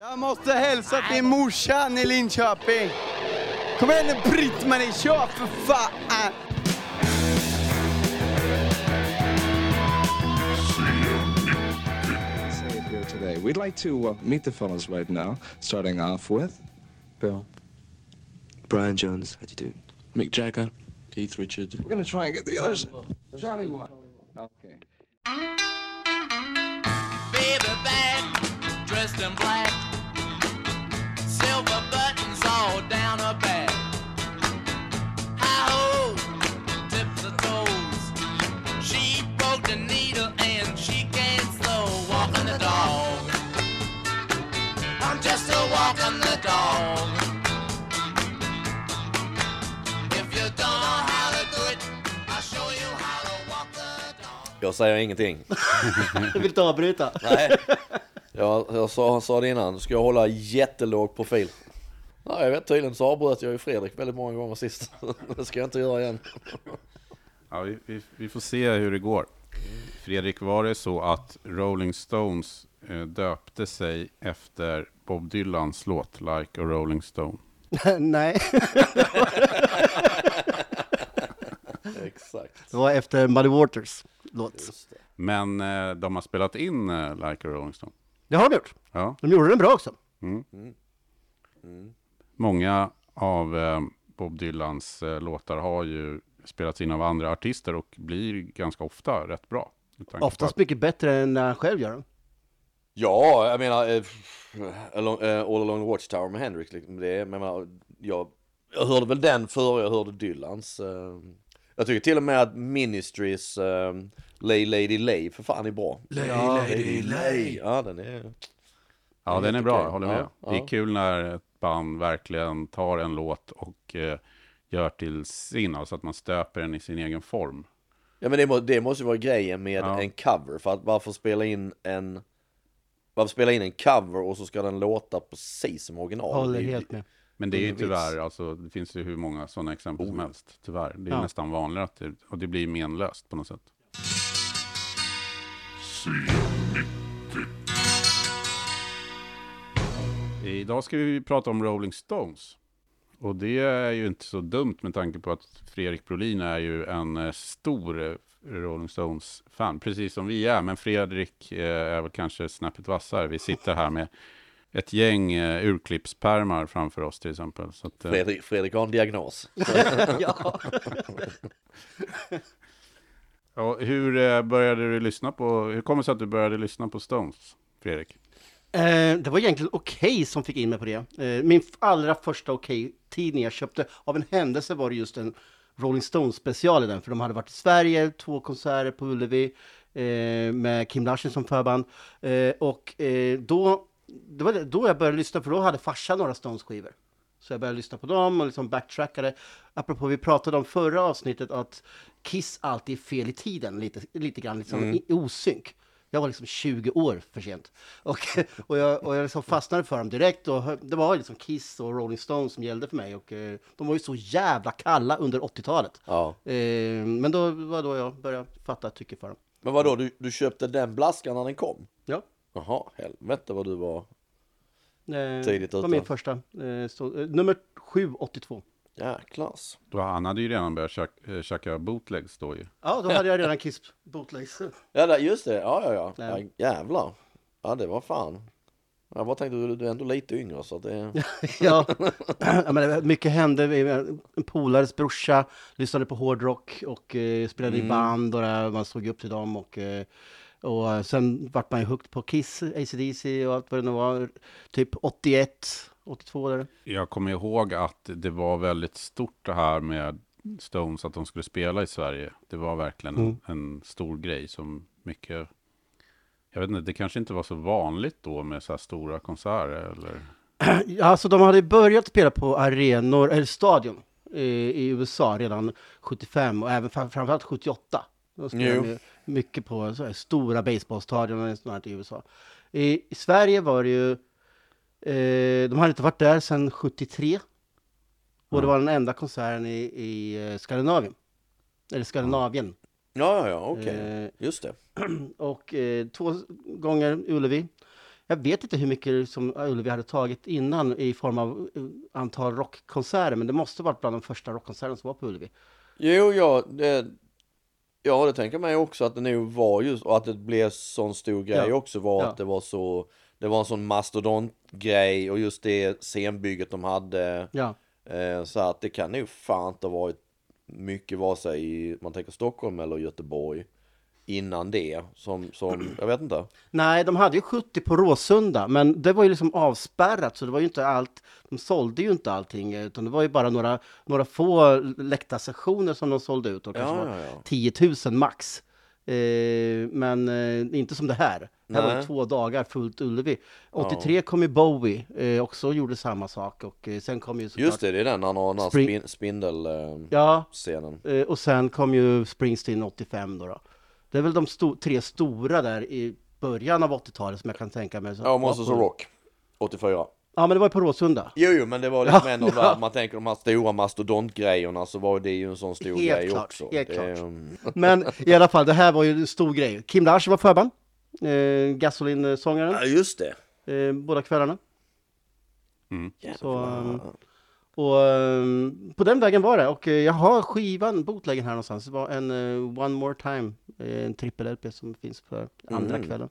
Jag måste hälsa till morsan i Linköping. Kom igen nu Britt-Marie, kör för fan! here today. We'd like to uh, meet the fellas right now, starting off with Bill. Brian Jones, how do you do? Mick Jagger, Keith Richards. We're gonna try and get the others. Johnny one. Okay. Baby back, dressed in black, silver buttons all down her back. Jag säger ingenting. Jag vill inte avbryta. Nej, jag, jag sa, sa det innan. Ska jag hålla jättelåg profil? Nej, jag vet tydligen så avbröt jag ju Fredrik väldigt många gånger sist. Det ska jag inte göra igen. Ja, vi, vi, vi får se hur det går. Fredrik, var det så att Rolling Stones eh, döpte sig efter Bob Dylans låt Like a Rolling Stone? Nej, Exakt. det var efter Muddy Waters låt. Men eh, de har spelat in eh, Like a Rolling Stone. Det har de gjort. Ja. De gjorde den bra också. Många av eh, Bob Dylans eh, låtar har ju spelats in av andra artister och blir ganska ofta rätt bra. Oftast att- mycket bättre än när han själv gör den. Ja, jag menar eh, along, eh, All along the Watchtower med Hendrix. Liksom, det, men jag, jag hörde väl den före jag hörde Dylans. eh. Jag tycker till och med att Ministries eh, Lay Lady Lay för fan är bra. Lay Lady Lay. Ja, den är... Ja, Den är den är helt bra, jag håller Ja, med. Det ja. är kul när ett band verkligen tar en låt och eh, gör till sin, alltså att man stöper den i sin egen form. Ja men det, må, det måste ju vara grejen med Ja. en cover. För att varför spela in en varför spela in en cover och så ska den låta precis som original? Håller Det helt med. Men det är ju tyvärr, alltså, det finns ju hur många sådana exempel som Oh. helst, tyvärr. Det är Ja. nästan vanligare att det, och det blir menlöst på något sätt. Idag ska vi prata om Rolling Stones. Och det är ju inte så dumt med tanke på att Fredrik Brolin är ju en eh, stor eh, Rolling Stones-fan, precis som vi är. Men Fredrik eh, är väl kanske snäppet vassare. Vi sitter här med ett gäng eh, urklippspermar framför oss till exempel. Så att, eh, Fredrik, Fredrik har en diagnos. ja. Ja, hur eh, började du lyssna på, hur kommer det sig att du började lyssna på Stones, Fredrik? Eh, det var egentligen Okej som fick in mig på det. Eh, min allra första Okej-tidning jag köpte, av en händelse var det just en Rolling Stones special i den, för de hade varit i Sverige, två konserter på Ullevi eh, med Kim Larsen som förband. Eh, och eh, då, det var då jag började lyssna, för då hade farsan några Stones-skivor. Så jag började lyssna på dem och liksom backtrackade. Apropå vi pratade om förra avsnittet att Kiss alltid är fel i tiden, lite, lite grann liksom i, i osynk. Jag var liksom 20 år för sent. Och, och jag, och jag liksom fastnade för dem direkt. Och det var liksom Kiss och Rolling Stones som gällde för mig. Och eh, de var ju så jävla kalla under 80-talet. Ja. Eh, men då var då jag började fatta tycke för dem. Men vadå, du, du köpte den blaskan när den kom? Ja. Jaha, helvete vad du var Eh, Tidigt det var ute. min första. Eh, så, eh, nummer 782. jäklas. Då, han hade ju redan börjat käka, eh, käka bootlegs då ju. Ja, då hade jag redan Kiss bootlegs. Ja, där, just det. Ja, ja, ja. Ja. Jävlar. Ja, det var fan. Jag bara tänkte, du, du är ändå lite yngre så att det... ja. ja, men det var- mycket hände. Vi- En polares brorsa lyssnade på hårdrock och eh, spelade i band och där, man såg upp till dem. Och, eh, och sen vart man ju hooked på Kiss, AC/DC och allt vad det nu var. Typ 81, 82 där. Jag kommer ihåg att det var väldigt stort det här med Stones, att de skulle spela i Sverige. Det var verkligen Mm. en, stor grej som mycket, jag vet inte, det kanske inte var så vanligt då med så här stora konserter eller? Ja, alltså de hade börjat spela på arenor, eller stadion eh, i USA redan 75 och även fram- framförallt 78. De spelade Jo. ju mycket på så här, stora baseballstadion och sånt i USA. I, I Sverige var det ju, eh, de hade inte varit där sedan 73. Och det var den enda konserten i, i eh, Skandinavien. Eller Skandinavien. Ja, ja, ja, okej. Eh, Just det. och eh, två gånger Ullevi. Jag vet inte hur mycket som Ullevi hade tagit innan i form av eh, antal rockkonserter, men det måste varit bland de första rockkonserterna som var på Ullevi. Jo, ja, det, ja, det tänker mig också att det nog var just, och att det blev sån stor grej Ja. också var Ja. att det var så, det var en sån mastodontgrej och just det scenbygget de hade. Ja, Eh, så att det kan nog fan inte ha varit mycket vare sig i, man tänker Stockholm eller Göteborg innan det som, som jag vet inte. Nej, de hade ju 70 på Råsunda, men det var ju liksom avspärrat, så det var ju inte allt. De sålde ju inte allting, utan det var ju bara några, några få läktarsektioner som de sålde ut, och kanske Ja, ja, ja. 10 000 max. Eh, men eh, inte som det här. Här var det två dagar fullt Ullevi. 83 kom ju Bowie, eh, också gjorde samma sak, och eh, sen kom ju såklart... Just det, det är den han har den här spin, spindelscenen. Ja, Eh, Eh, och sen kom ju Springsteen 85 då. då. Det är väl de sto- tre stora där i början av 80-talet som jag kan tänka mig. ja, Monsters på- of Rock. 84. Ja, men det var ju på Råsunda. Jo, jo, men det var liksom Ja, ändå ja. där, man tänker de här stora mastodontgrejerna så var det ju en sån stor Helt grej klart, också. helt det, klart. Men i alla fall, det här var ju en stor grej. Kim Larsch var förband. Eh, Gasolin-sångaren. Ja, just det. Eh, båda kvällarna. Mm. Så, um, och um, på den vägen var det. Och eh, jag har skivan, bootleggen här någonstans. Det var en eh, One More Time, eh, en trippel-LP som finns för andra Mm. kvällen.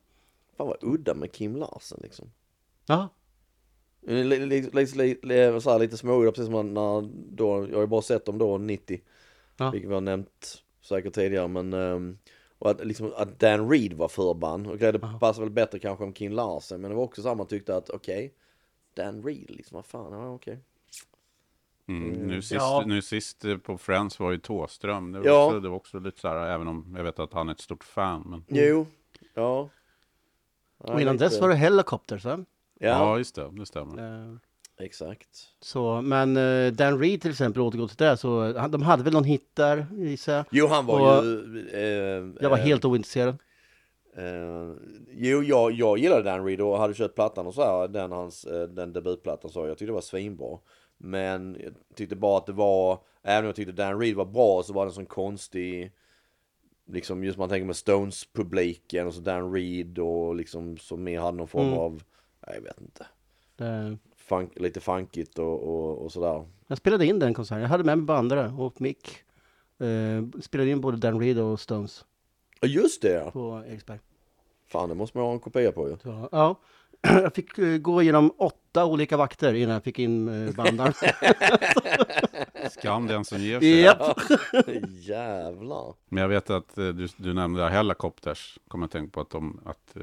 Fan vad udda med Kim Larsen liksom. Ja, så här, lite småudda precis som när då, jag har ju bara sett dem då 90. Ja. Vilket vi har nämnt säkert tidigare men ehm, och att, liksom, att Dan Reed var förband och det passar väl bättre kanske om Kim Larsen men det var också samma tyckte att okej Dan Reed liksom, vad fan, ja okej. Mm. Nu, sist, Ja. nu sist eh, på Friends var ju Tåström. Det var, Ja. också, det var också lite så här, även om jag vet att han är ett stort fan. Men... Jo, ja. och innan dess var det Helicopters. Va? Ja. Ja, just det, det stämmer. Eh, exakt. Så, men eh, Dan Reed till exempel, återgår till det, så han- de hade väl någon hit där gissar jag. Jo han var Och ju... Eh, Jag var eh, helt ointresserad. Eh, jo, jag, jag gillade Dan Reed och hade köpt plattan och så här, den, hans, eh, den debutplattan så jag tyckte det var svinbra. Men jag tyckte bara att det var, även om jag tyckte Dan Reed var bra så var det en sån konstig, liksom just man tänker med Stones-publiken och så Dan Reed och liksom som mer hade någon form Mm. av, nej, jag vet inte, Eh, funk, lite funkigt och, och, och sådär. Jag spelade in den konserten. Jag hade med mig bandare och mick. Eh, spelade in både Dan Reed och Stones Ja just det ja, på Eriksberg. fan det måste man ha en kopia på ju. Så, ja. Jag fick eh, gå igenom åtta olika vakter innan jag fick in uh, bandaren. Skam den som ger sig. Japp. Jävlar. Men jag vet att eh, du, du nämnde där Helicopters. Kommer jag tänka på att de, att,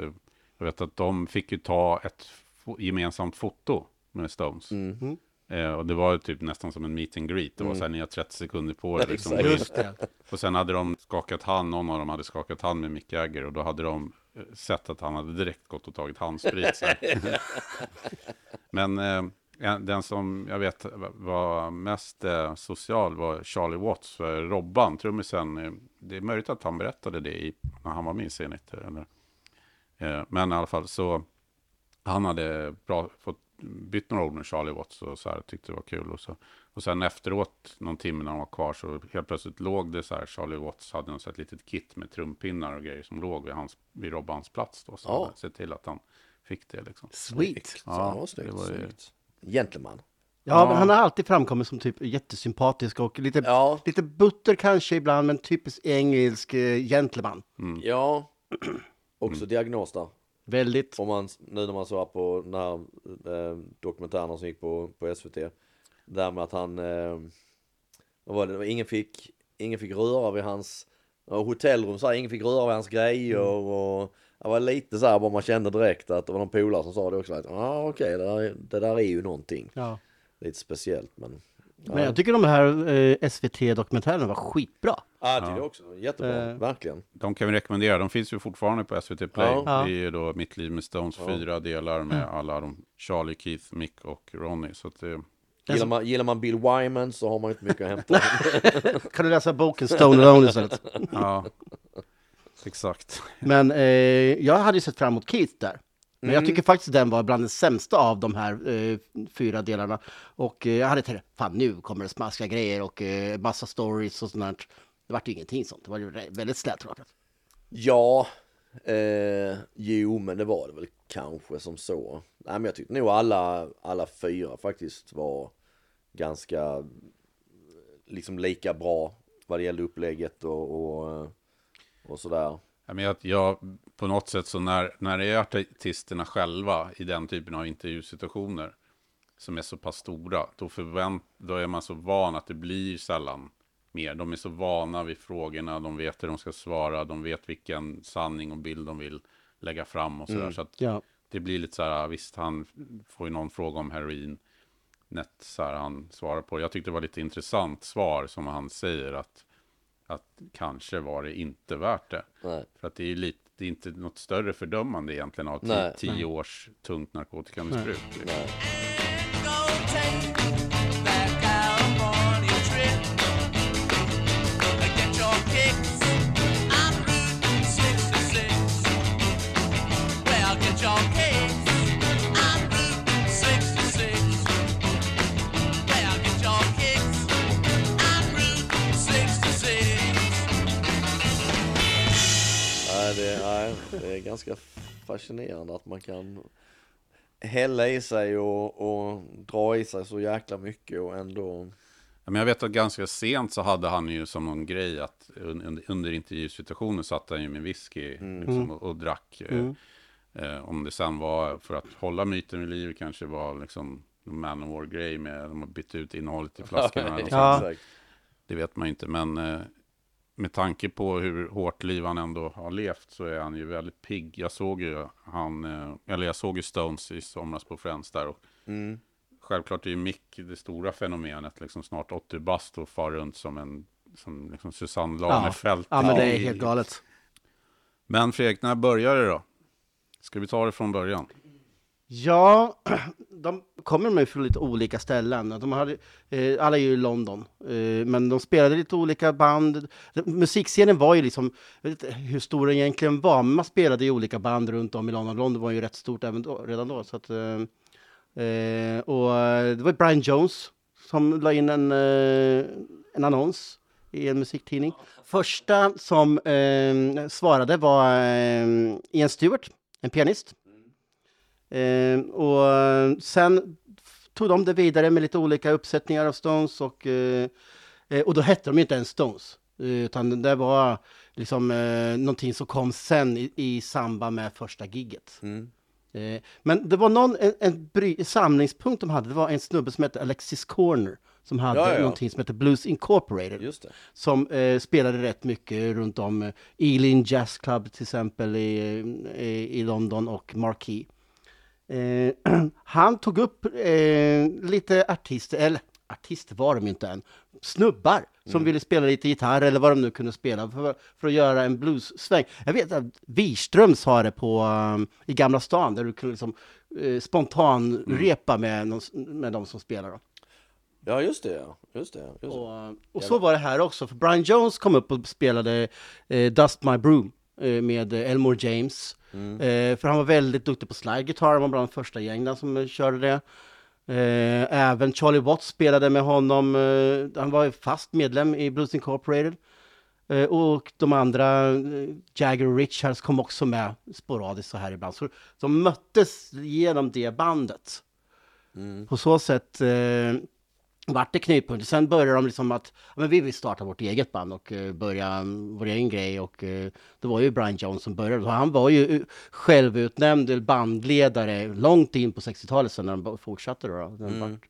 jag vet att de fick ju ta ett fo- gemensamt foto med Stones. Mm. Eh, och det var ju typ nästan som en meet and greet. Det var Mm. så här, ni har 30 sekunder på er. Liksom. Just det. Och sen hade de skakat hand, någon av dem hade skakat hand med Mick Jagger och då hade de sett att han hade direkt gått och tagit handsprit. Men eh, en- den som jag vet var mest eh, social var Charlie Watts, för Robban, trummisen. Eh, det är möjligt att han berättade det i, när han var med i Zenit. Eller, eh, men i alla fall så, han hade bra, fått bytt några ord med Charlie Watts och så här, tyckte det var kul. Och, så. och sen efteråt, någon timme när han var kvar, så helt plötsligt låg det så här, Charlie Watts hade något så här ett litet kit med trumpinnar och grejer som låg vid, hans, vid Robbans plats då. Så Ja. han till att han fick det liksom. Sweet. Ja, det var snyggt. ju-. Gentleman. Ja, men han har alltid framkommit som typ jättesympatisk och lite, Ja. lite butter kanske ibland, men typiskt engelsk eh, gentleman. Ja, också diagnos där. Väldigt. Om man, nu när man såg på den här eh, dokumentären som gick på, på SVT. Där med att han, eh, vad var det, ingen fick, ingen fick röra vid hans hotellrum så här, ingen fick röra vid hans grejer och det var lite så här bara man kände direkt att det var någon polare som sa det också. Ja ah, okej, det, där, är- det där är ju någonting. Ja. Lite speciellt men. Ja, Men jag tycker de här eh, SVT-dokumentärerna var skitbra. Ja, jag tycker det också. Jättebra, Eh. verkligen. De kan vi rekommendera. De finns ju fortfarande på SVT Play. Ja. Ja. Det är ju då Mitt liv med Stones, Ja. fyra delar med alla de Charlie, Keith, Mick och Ronnie. Så att det, Gillar man, gillar man Bill Wyman så har man inte mycket att hämta. Kan du läsa boken Stone Alone istället? ja, exakt. Men eh, jag hade ju sett fram emot Keith där. Men Mm. jag tycker faktiskt den var bland den sämsta av de här eh, fyra delarna. Och eh, jag hade tänkt, fan nu kommer det smaskiga grejer och eh, massa stories och sånt där. Det vart ju ingenting sånt. Det var ju väldigt slättrakat. Ja, Eh, jo, men det var det väl kanske som så. Nej, men jag tyckte nog alla, alla fyra faktiskt var ganska liksom lika bra vad det gällde upplägget och, och, och sådär. Ja, men jag, jag, på något sätt så när, när det är artisterna själva i den typen av intervjusituationer som är så pass stora, då, förvänt, då är man så van att det blir sällan mer. De är så vana vid frågorna, de vet hur de ska svara, de vet vilken sanning och bild de vill lägga fram och sådär. Mm. Så att Ja. det blir lite så här, visst han får ju någon fråga om heroin, nätt så här han svarar på. Jag tyckte det var lite intressant svar som han säger att, att kanske var det inte värt det. Nej. För att det är lite, det är inte något större fördömande egentligen av Nej. ti- tio års tungt narkotikamissbruk. liksom. Nej. Det är ganska fascinerande att man kan hälla i sig och, och dra i sig så jäkla mycket och ändå... Men jag vet att ganska sent så hade han ju som någon grej att un- under, under intervjusituationen satt han ju med whisky liksom, och, och drack. Eh, eh, om det sen var för att hålla myten vid liv kanske var liksom man of war-grej med de har bytt ut innehållet i flaskorna. Ja. Det vet man ju inte, men eh, med tanke på hur hårt liv han ändå har levt så är han ju väldigt pigg. Jag såg ju han, eh, eller jag såg ju Stones i somras på Friends där och Mm. självklart är ju Mick det stora fenomenet, liksom snart 80 bast och far runt som en som liksom Susanne Lanefelt. Ja, men det är helt galet. Men Fredrik, när började det då? Ska vi ta det från början? Ja, de kommer med från lite olika ställen. De hade, eh, alla är ju i London, eh, men de spelade lite olika band. Musikscenen var ju liksom, jag vet inte hur stor den egentligen var, men man spelade i olika band runt om i London. London var ju rätt stort även då, redan då. Så att, eh, eh och eh, det var Brian Jones som la in en, eh, en annons i en musiktidning. Första som eh, svarade var eh, Ian Stewart, en pianist. Eh, och sen f- tog de det vidare med lite olika uppsättningar av Stones och, eh, eh, och då hette de inte ens Stones. eh, Utan det var liksom eh, någonting som kom sen i, i samband med första gigget. Mm. Eh, men det var någon, en, en bry, samlingspunkt de hade, det var en snubbe som hette Alexis Corner som hade Ja, ja, någonting som hette Blues Incorporated som eh, spelade rätt mycket runt om eh, Ealing Jazz Club till exempel i, i, i London och Marquee. Eh, han tog upp eh, lite artister, eller artister var de inte än, snubbar som ville spela lite gitarr eller vad de nu kunde spela för, för att göra en bluessväng. Jag vet att Wirströms har det på, um, i Gamla stan där du kunde liksom, eh, spontan repa med, någon, med de som spelar. Då. Ja, just det. Just det. Just det. Och, och så var det här också, för Brian Jones kom upp och spelade eh, Dust My Broom eh, med eh, Elmore James. Eh, för han var väldigt duktig på slide guitar, han var bland de första England som eh, körde det. Även Charlie Watts spelade med honom, han var fast medlem i Blues Incorporated. Och de andra, Jagger och Richards kom också med sporadiskt så här ibland. Så de möttes genom det bandet. På så sätt vart det knutpunkter. Sen började de liksom att men vi vill starta vårt eget band och uh, börja mm, vår egen grej. Och uh, det var ju Brian Jones som började. Och han var ju uh, självutnämnd bandledare långt in på 60-talet sen när de fortsatte. Då, då. Vart-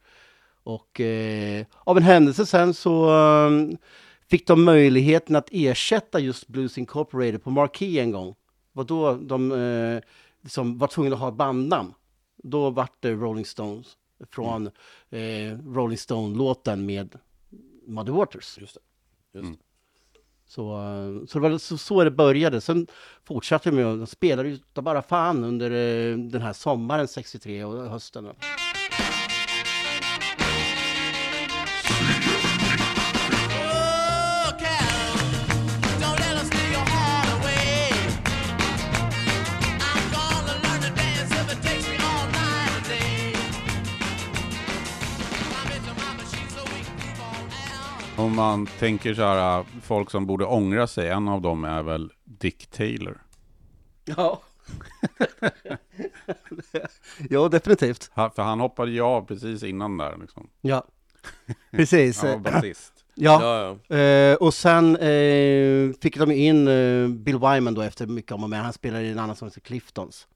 Och eh, av en händelse sen så um, fick de möjligheten att ersätta just Blues Incorporated på Marquee en gång. Och då de eh, liksom var tvungna att ha bandnamn. Då vart det Rolling Stones från eh, Rolling Stone-låten med Muddy Waters. Just det. Just det. Så, eh, så det var så, så det började. Sen fortsatte de med att ju utav bara fan under eh, den här sommaren 63 och hösten. Om man tänker så här, folk som borde ångra sig, en av dem är väl Dick Taylor. Ja. ja, definitivt. För han hoppade ju av precis innan där liksom. Ja, precis. Han var basist. Ja, Ja, ja. Eh, och sen eh, fick de in eh, Bill Wyman då efter mycket om och men. Han spelade i en annan som heter Cliftons.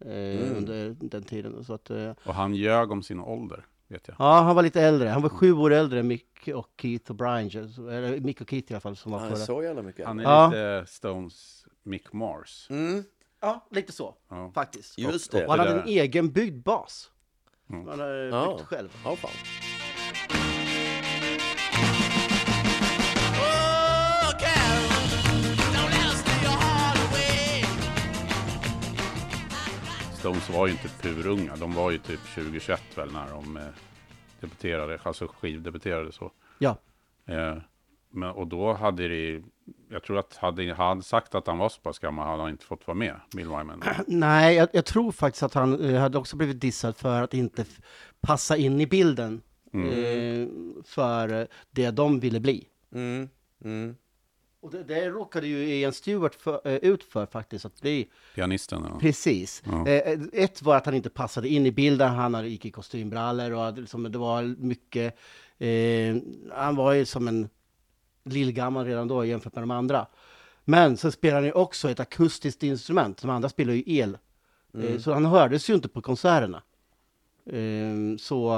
Eh, Mm. Under den tiden. Så att, eh, Och han ljög om sin ålder, vet jag. ja, han var lite äldre. Han var sju år äldre än Mick och Keith och Brian. Eller Mick och Keith i alla fall som var Han är så jävla mycket. Han är Ja. lite Stones Mick Mars. Mm, Ja, lite så Ja. faktiskt. just Och det. han hade en egen byggd bas. Mm. Han hade Ja. byggt själv. Ja, fan. Stones var ju inte purunga. De var ju typ 2021 väl när de eh, debuterade, alltså skivdebuterade så. Ja. Eh, men, och då hade det, jag tror att hade han sagt att han var så pass gammal hade han inte fått vara med, Bill Wyman. Nej, jag, jag tror faktiskt att han eh, hade också blivit dissad för att inte passa in i bilden eh, för det de ville bli. Mm, mm. Och det, det råkade ju Ian Stewart för, eh, ut för faktiskt att bli. Pianisten. Ja. Precis. Ja. Eh, ett var att han inte passade in i bilden, han gick i kostymbrallor och liksom, det var mycket, eh, han var ju som en lillgammal redan då jämfört med de andra. Men så spelade han ju också ett akustiskt instrument, de andra spelar ju el. Eh, så han hördes ju inte på konserterna. Eh, så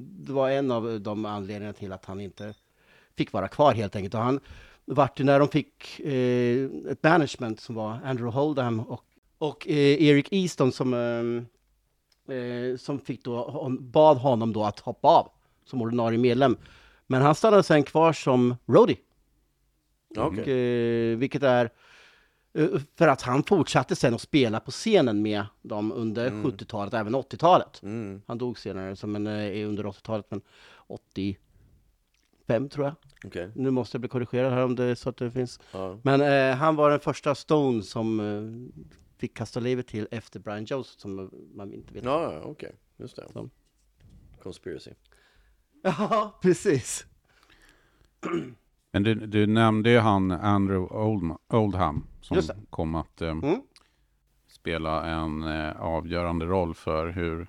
det var en av de anledningarna till att han inte fick vara kvar helt enkelt. Och han vart ju när de fick eh, ett management som var Andrew Holdham och, och eh, Eric Easton som, eh, eh, som fick då, bad honom då att hoppa av som ordinarie medlem. Men han stannade sen kvar som roadie. Okej. Och, eh, vilket är eh, för att han fortsatte sen att spela på scenen med dem under 70-talet, även 80-talet. Mm, Han dog senare, som en, under 80-talet, men 85 tror jag. okej. Nu måste jag bli korrigerad här om det är så att det finns. Ja. Men eh, han var den första Stone som eh, fick kasta livet till efter Brian Jones, som man inte vet. Ja, okej. Just det. Så. Conspiracy. Ja, precis. Men du, du nämnde ju han Andrew Oldma, Oldham som kom att eh, Mm. spela en eh, avgörande roll för hur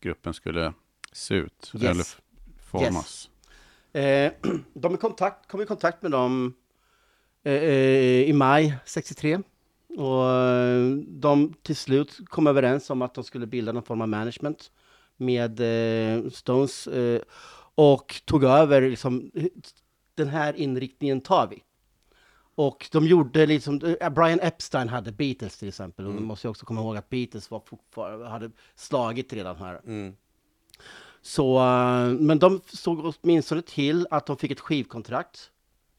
gruppen skulle se ut Yes. eller formas. Eh, de kontakt, kom i kontakt med dem eh, eh, i maj 63. Och eh, de till slut kom överens om att de skulle bilda någon form av management med eh, Stones eh, och tog över liksom, den här inriktningen tar vi. Och de gjorde liksom, Brian Epstein hade Beatles till exempel, och man måste också komma ihåg att Beatles var hade slagit redan här. Mm. Så, eh, men de såg åtminstone till att de fick ett skivkontrakt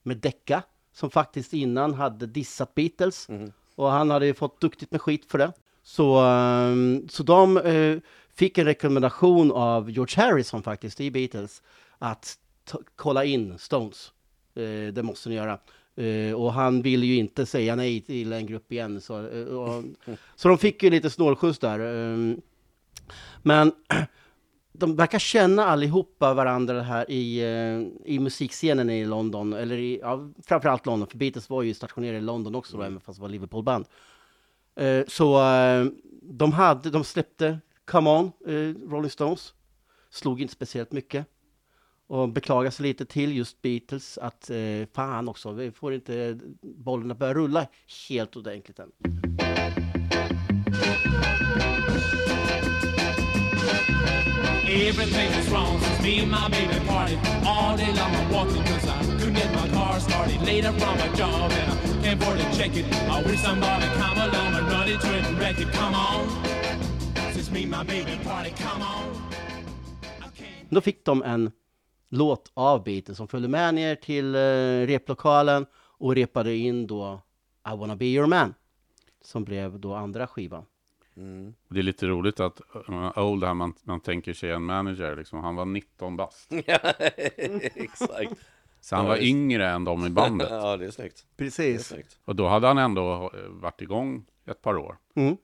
med Decca, som faktiskt innan hade dissat Beatles. Och han hade ju fått duktigt med skit för det. Så, eh, så de eh, fick en rekommendation av George Harrison faktiskt, i Beatles, att kolla in Stones. Det måste ni göra. Eh, och han ville ju inte säga nej till en grupp igen. Så, eh, och, så de fick ju lite snålskjuts där. Men de verkar känna allihopa varandra här i, eh, i musikscenen i London, eller i, ja, framförallt London, för Beatles var ju stationerade i London också, då, även fast det var Liverpoolband. Eh, så eh, de, hade, de släppte Come On, eh, Rolling Stones, slog inte speciellt mycket. Och beklagade sig lite till just Beatles att fan också, vi får inte bollarna börja rulla helt ordentligt än. Everything is wrong since me and my baby parted all day long. I'm walking cause I couldn't get my car started. Later from my job and I can't afford to check it. I wish somebody come along and run into it and wreck it. Come on, since me and my baby parted, come on. Då fick de en låt av Beatles som följde med ner till eh, replokalen och repade in då I wanna be your man. Som blev då andra skivan. Det är lite roligt att Oldham, man, man tänker sig en manager, liksom, han var 19 bast. Ja, exakt. Så han Ja, var just- yngre än de i bandet. Ja, det är snyggt. Det är Precis. snyggt. Och då hade han ändå eh, varit igång ett par år. Mm.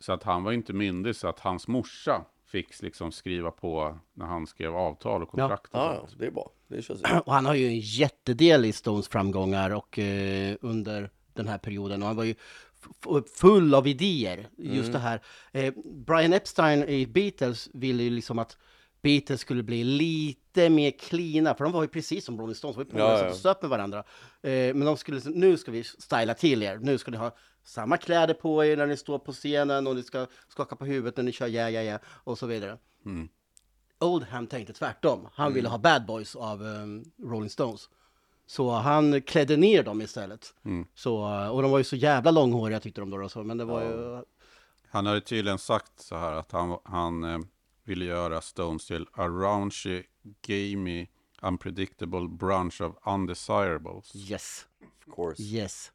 Så att han var inte myndig, så att hans morsa fick liksom skriva på när han skrev avtal och kontrakt. och Ja, sånt. ja, det är bra. Det. Och han har ju en jättedel i Stones framgångar och eh, under den här perioden. Och han var ju full av idéer. Just Mm. det här. Eh, Brian Epstein i Beatles ville ju liksom att Beatles skulle bli lite mer cleana, för de var ju precis som Rolling Stones, de var ju Ja, polare ja. och söp med varandra. Eh, men de skulle, nu ska vi styla till er, nu ska ni ha samma kläder på er när ni står på scenen och ni ska skaka på huvudet när ni kör ja, ja, ja och så vidare. Oldham tänkte tvärtom. Han ville ha Bad Boys av um, Rolling Stones. Så han klädde ner dem istället. Så, och de var ju så jävla långhåriga tyckte de då. då så, men det var ju... Han hade tydligen sagt så här att han, han eh, ville göra Stones till a raunchy, gamey, unpredictable branch of undesirables. Yes, Of course. yes.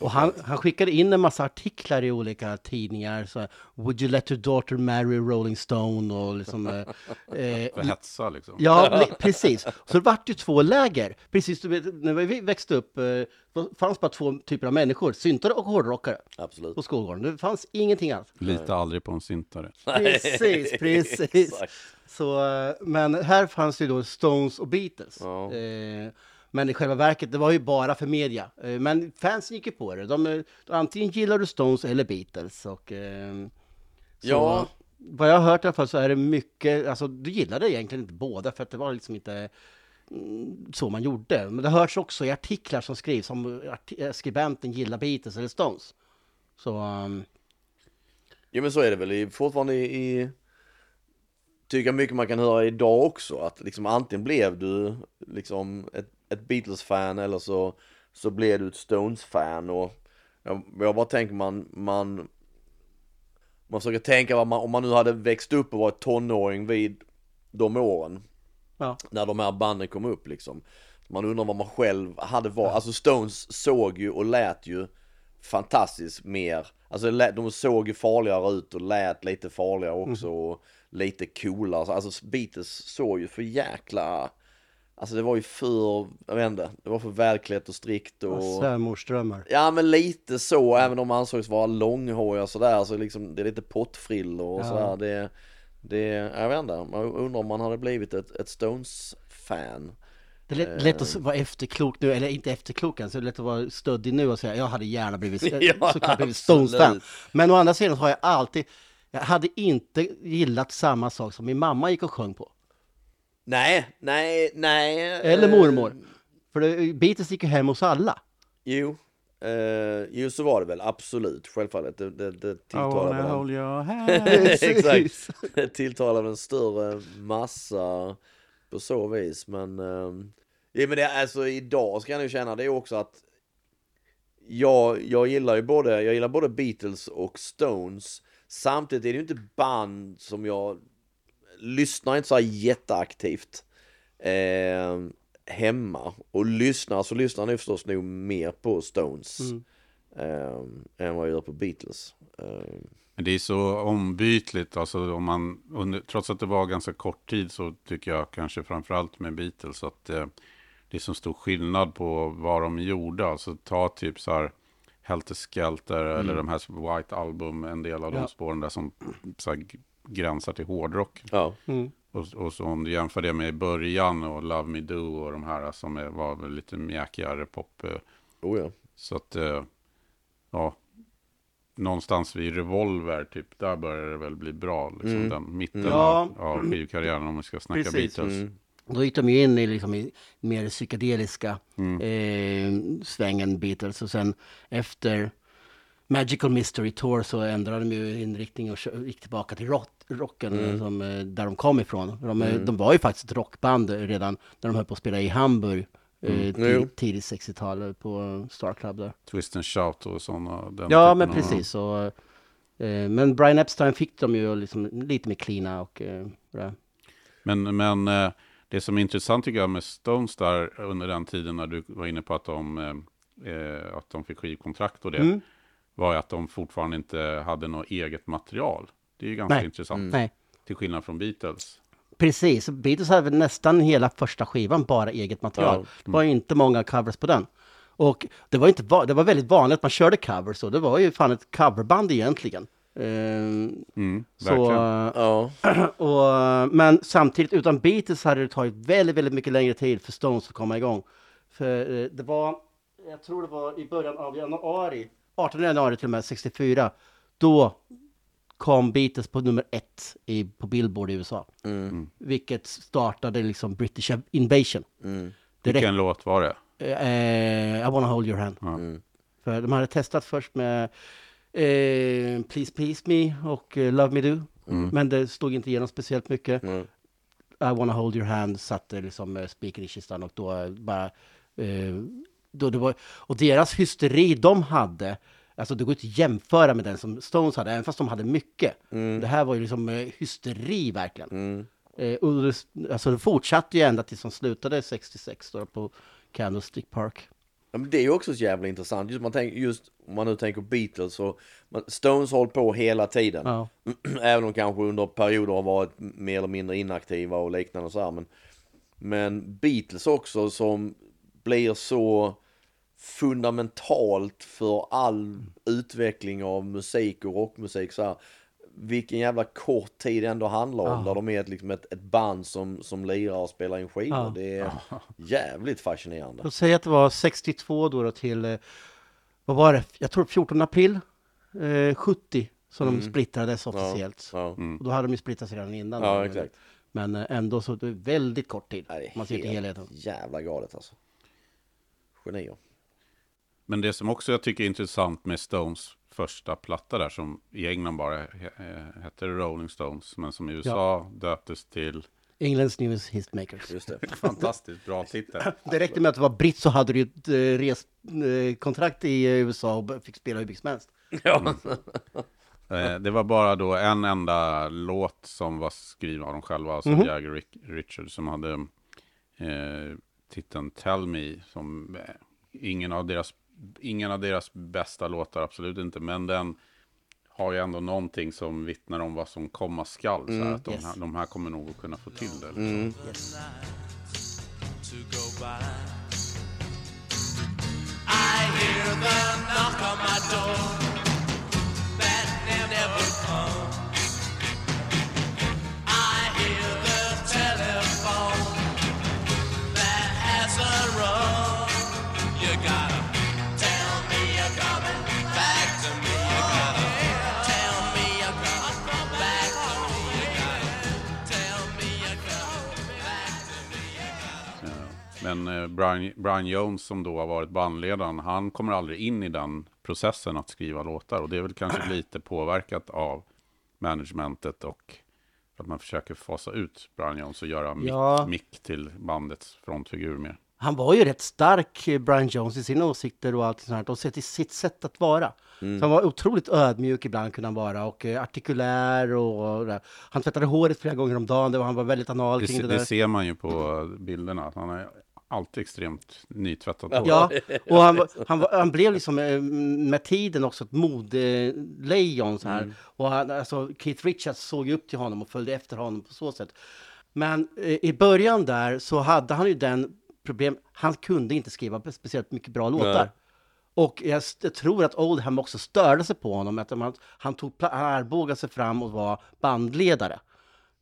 Och han, han skickade in en massa artiklar i olika tidningar. Så, Would you let your daughter marry Rolling Stone? Och liksom, eh, eh, För hetsa liksom. Ja, precis. Så det vart ju två läger. Precis, du vet, när vi växte upp eh, det fanns bara två typer av människor, syntare och hårdrockare Absolut. på skolgården. Det fanns ingenting annat. Lita aldrig på en syntare. Precis, precis. Så, eh, men här fanns ju då Stones och Beatles. Ja. Eh, men i själva verket, det var ju bara för media. Eh, men fansen gick ju på det. De, eh, antingen gillar du Stones eller Beatles. Och, eh, så, Ja. Vad jag har hört i alla fall så är det mycket, alltså du gillade egentligen inte båda för att det var liksom inte mm, så man gjorde. Men det hörs också i artiklar som skrivs om eh, skribenten gillar Beatles eller Stones. Så, um, Jo men så är det väl fortfarande i, i tycker mycket man kan höra idag också att liksom antingen blev du liksom ett, ett Beatles-fan eller så, så blev du ett Stones-fan och jag, jag bara tänker man, man man försöker tänka vad man, om man nu hade växt upp och varit tonåring vid de åren ja. när de här banden kom upp liksom. Man undrar vad man själv hade varit, alltså Stones såg ju och lät ju fantastiskt mer, alltså de såg ju farligare ut och lät lite farligare också och lite coolare, alltså Beatles såg ju för jäkla, alltså det var ju för, jag vet inte, det var för välklätt och strikt och Svärmorsdrömmar. Ja men lite så, även om de ansågs vara långhåriga och sådär så liksom det är lite pottfrillor och Ja. sådär det, det, jag vet inte, man undrar om man hade blivit ett, ett Stones-fan Det är lätt, lätt att vara efterklok nu, eller inte efterklok än, så det är lätt att vara stöddig nu och säga jag hade gärna blivit, Ja, såklart blivit. Stones-fan. Men å andra sidan så har jag alltid, jag hade inte gillat samma sak som min mamma gick och sjöng på. Nej, nej, nej Eller eh, mormor. För det, Beatles gick ju hem hos alla. Jo, eh, jo så var det väl, absolut, självfallet det, det, det tilltalar väl en- your hand. Exakt, det tilltalar en större massa på så vis men ehm, Ja men det alltså idag ska jag nu känna det är också att jag, jag gillar ju både, jag gillar både Beatles och Stones Samtidigt är det ju inte band som jag lyssnar inte så här jätteaktivt eh, hemma och lyssnar så lyssnar jag förstås nog mer på Stones eh, än vad jag gör på Beatles. Eh, Men det är så ombytligt, alltså om man, under, trots att det var ganska kort tid så tycker jag kanske framförallt med Beatles att eh, det är så stor skillnad på vad de gjorde. Alltså ta typ så här Helter Skelter eller de här White Album, en del av de Ja. spåren där som så här, gränsar till hårdrock. ja. Och, och så om du jämför det med början och Love Me Do och de här som är, var väl lite mjäkigare pop. eh, Oh ja. Så att, eh, ja, någonstans vid Revolver, typ, där börjar det väl bli bra. Liksom, den mitten Ja. av, av skivkarriären om vi ska snacka Precis. Beatles. Då gick de ju in i, liksom, i mer psykedeliska Mm. eh, svängen Beatles och sen efter Magical Mystery Tour så ändrade de ju inriktning och gick tillbaka till rock, rocken Mm. som, eh, där de kom ifrån. De, eh, de var ju faktiskt ett rockband redan när de höll på att spela i Hamburg. Eh, Mm. Tid, tidigt 60-tal på Star Club där. Twist and Shout och sådana. Ja, men precis. Och, eh, men Brian Epstein fick de ju liksom lite mer cleana och eh, sådär. Men, men eh, det som är intressant tycker jag med Stones där under den tiden när du var inne på att de, eh, eh, att de fick skivkontrakt och det, Mm. Var ju att de fortfarande inte hade något eget material. Det är ju ganska Nej. intressant. Nej. Till skillnad från Beatles. Precis, Beatles hade nästan hela första skivan bara eget material. Ja. Det var ju inte många covers på den. Och det var, inte, va- det var väldigt vanligt att man körde covers och det var ju fan ett coverband egentligen. Ehm, Mm, så, verkligen. Ja. och, men samtidigt utan Beatles hade det tagit väldigt, väldigt mycket längre tid för Stones att komma igång. För eh, det var, jag tror det var i början av januari 18 januari till och med 64, då kom Beatles på nummer ett i, på Billboard i USA. Vilket startade liksom British Invasion. Direkt, Vilken låt var det? eh, I wanna hold your hand. För de hade testat först med eh, Please Please Me och eh, Love Me Do. Men det stod inte igenom speciellt mycket. I wanna hold your hand satte liksom eh, spiken i kistan och då eh, bara... Eh, då det var, och deras hysteri de hade, alltså det går inte att jämföra med den som Stones hade, även fast de hade mycket. Det här var ju liksom eh, hysteri verkligen. Eh, och det, alltså det fortsatte ju ända tills de slutade 66 då på Candlestick Park. Ja, men det är ju också så jävla intressant. Just, man tänker, just om man nu tänker Beatles man, Stones har hållit på hela tiden. Ja. Även om kanske under perioder har varit mer eller mindre inaktiva och liknande och så här. Men, men Beatles också som blir så fundamentalt för all utveckling av musik och rockmusik så här. Vilken jävla kort tid det ändå handlar om. Där de är ett, liksom ett, ett band som, som lirar och spelar in skivor. Ja. Det är jävligt fascinerande. Låt säga att det var 62 då, då till, eh, vad var det, jag tror 14 april eh, 70 som de splittrades officiellt. Ja. Och då hade de ju splittrats redan innan. Ja. Men ändå så det är väldigt kort tid. Ja, det är man ser till helt helheten. jävla galet alltså. Genier. Men det som också jag tycker är intressant med Stones första platta där, som i England bara eh, hette Rolling Stones, men som i USA döptes till Englands Newest Hitmakers. Just det. fantastiskt bra titel. Det räckte med att det var britt så hade du ju ett eh, reskontrakt i eh, USA och fick spela hur mycket som helst. Ja. Eh, Det var bara då en enda låt som var skriven av dem själva, alltså Mhm. Jagger Rick- Richards, som hade eh, titeln Tell Me, som eh, ingen av deras, ingen av deras bästa låtar, absolut inte, men den har ju ändå någonting som vittnar om vad som komma skall. Så här, att de, yes. här, de här kommer nog att kunna få till det. Liksom. to go by. I hear the knock on my door that never comes. Men eh, Brian, Brian Jones som då har varit bandledaren, han kommer aldrig in i den processen att skriva låtar. Och det är väl kanske lite påverkat av managementet och att man försöker fasa ut Brian Jones och göra Mick, Ja. Mick till bandets frontfigur mer. Han var ju rätt stark, eh, Brian Jones, i sina åsikter och allt sånt. Och sett i sitt sätt att vara. Mm. Så han var otroligt ödmjuk ibland kunde han vara och eh, artikulär och, och där. Han tvättade håret flera gånger om dagen och han var väldigt anal Det, kring det det där. ser man ju på bilderna, att han är alltid extremt nytvättat hår. Ja, och han, han, han blev liksom eh, med tiden också ett modelejon så här. Och han, alltså, Keith Richards såg upp till honom och följde efter honom på så sätt. Men eh, i början där så hade han ju den problem, han kunde inte skriva speciellt mycket bra låtar. Nej. Och jag, jag tror att Oldham också störde sig på honom, att han, han, tog, han armbågade sig fram och var bandledare.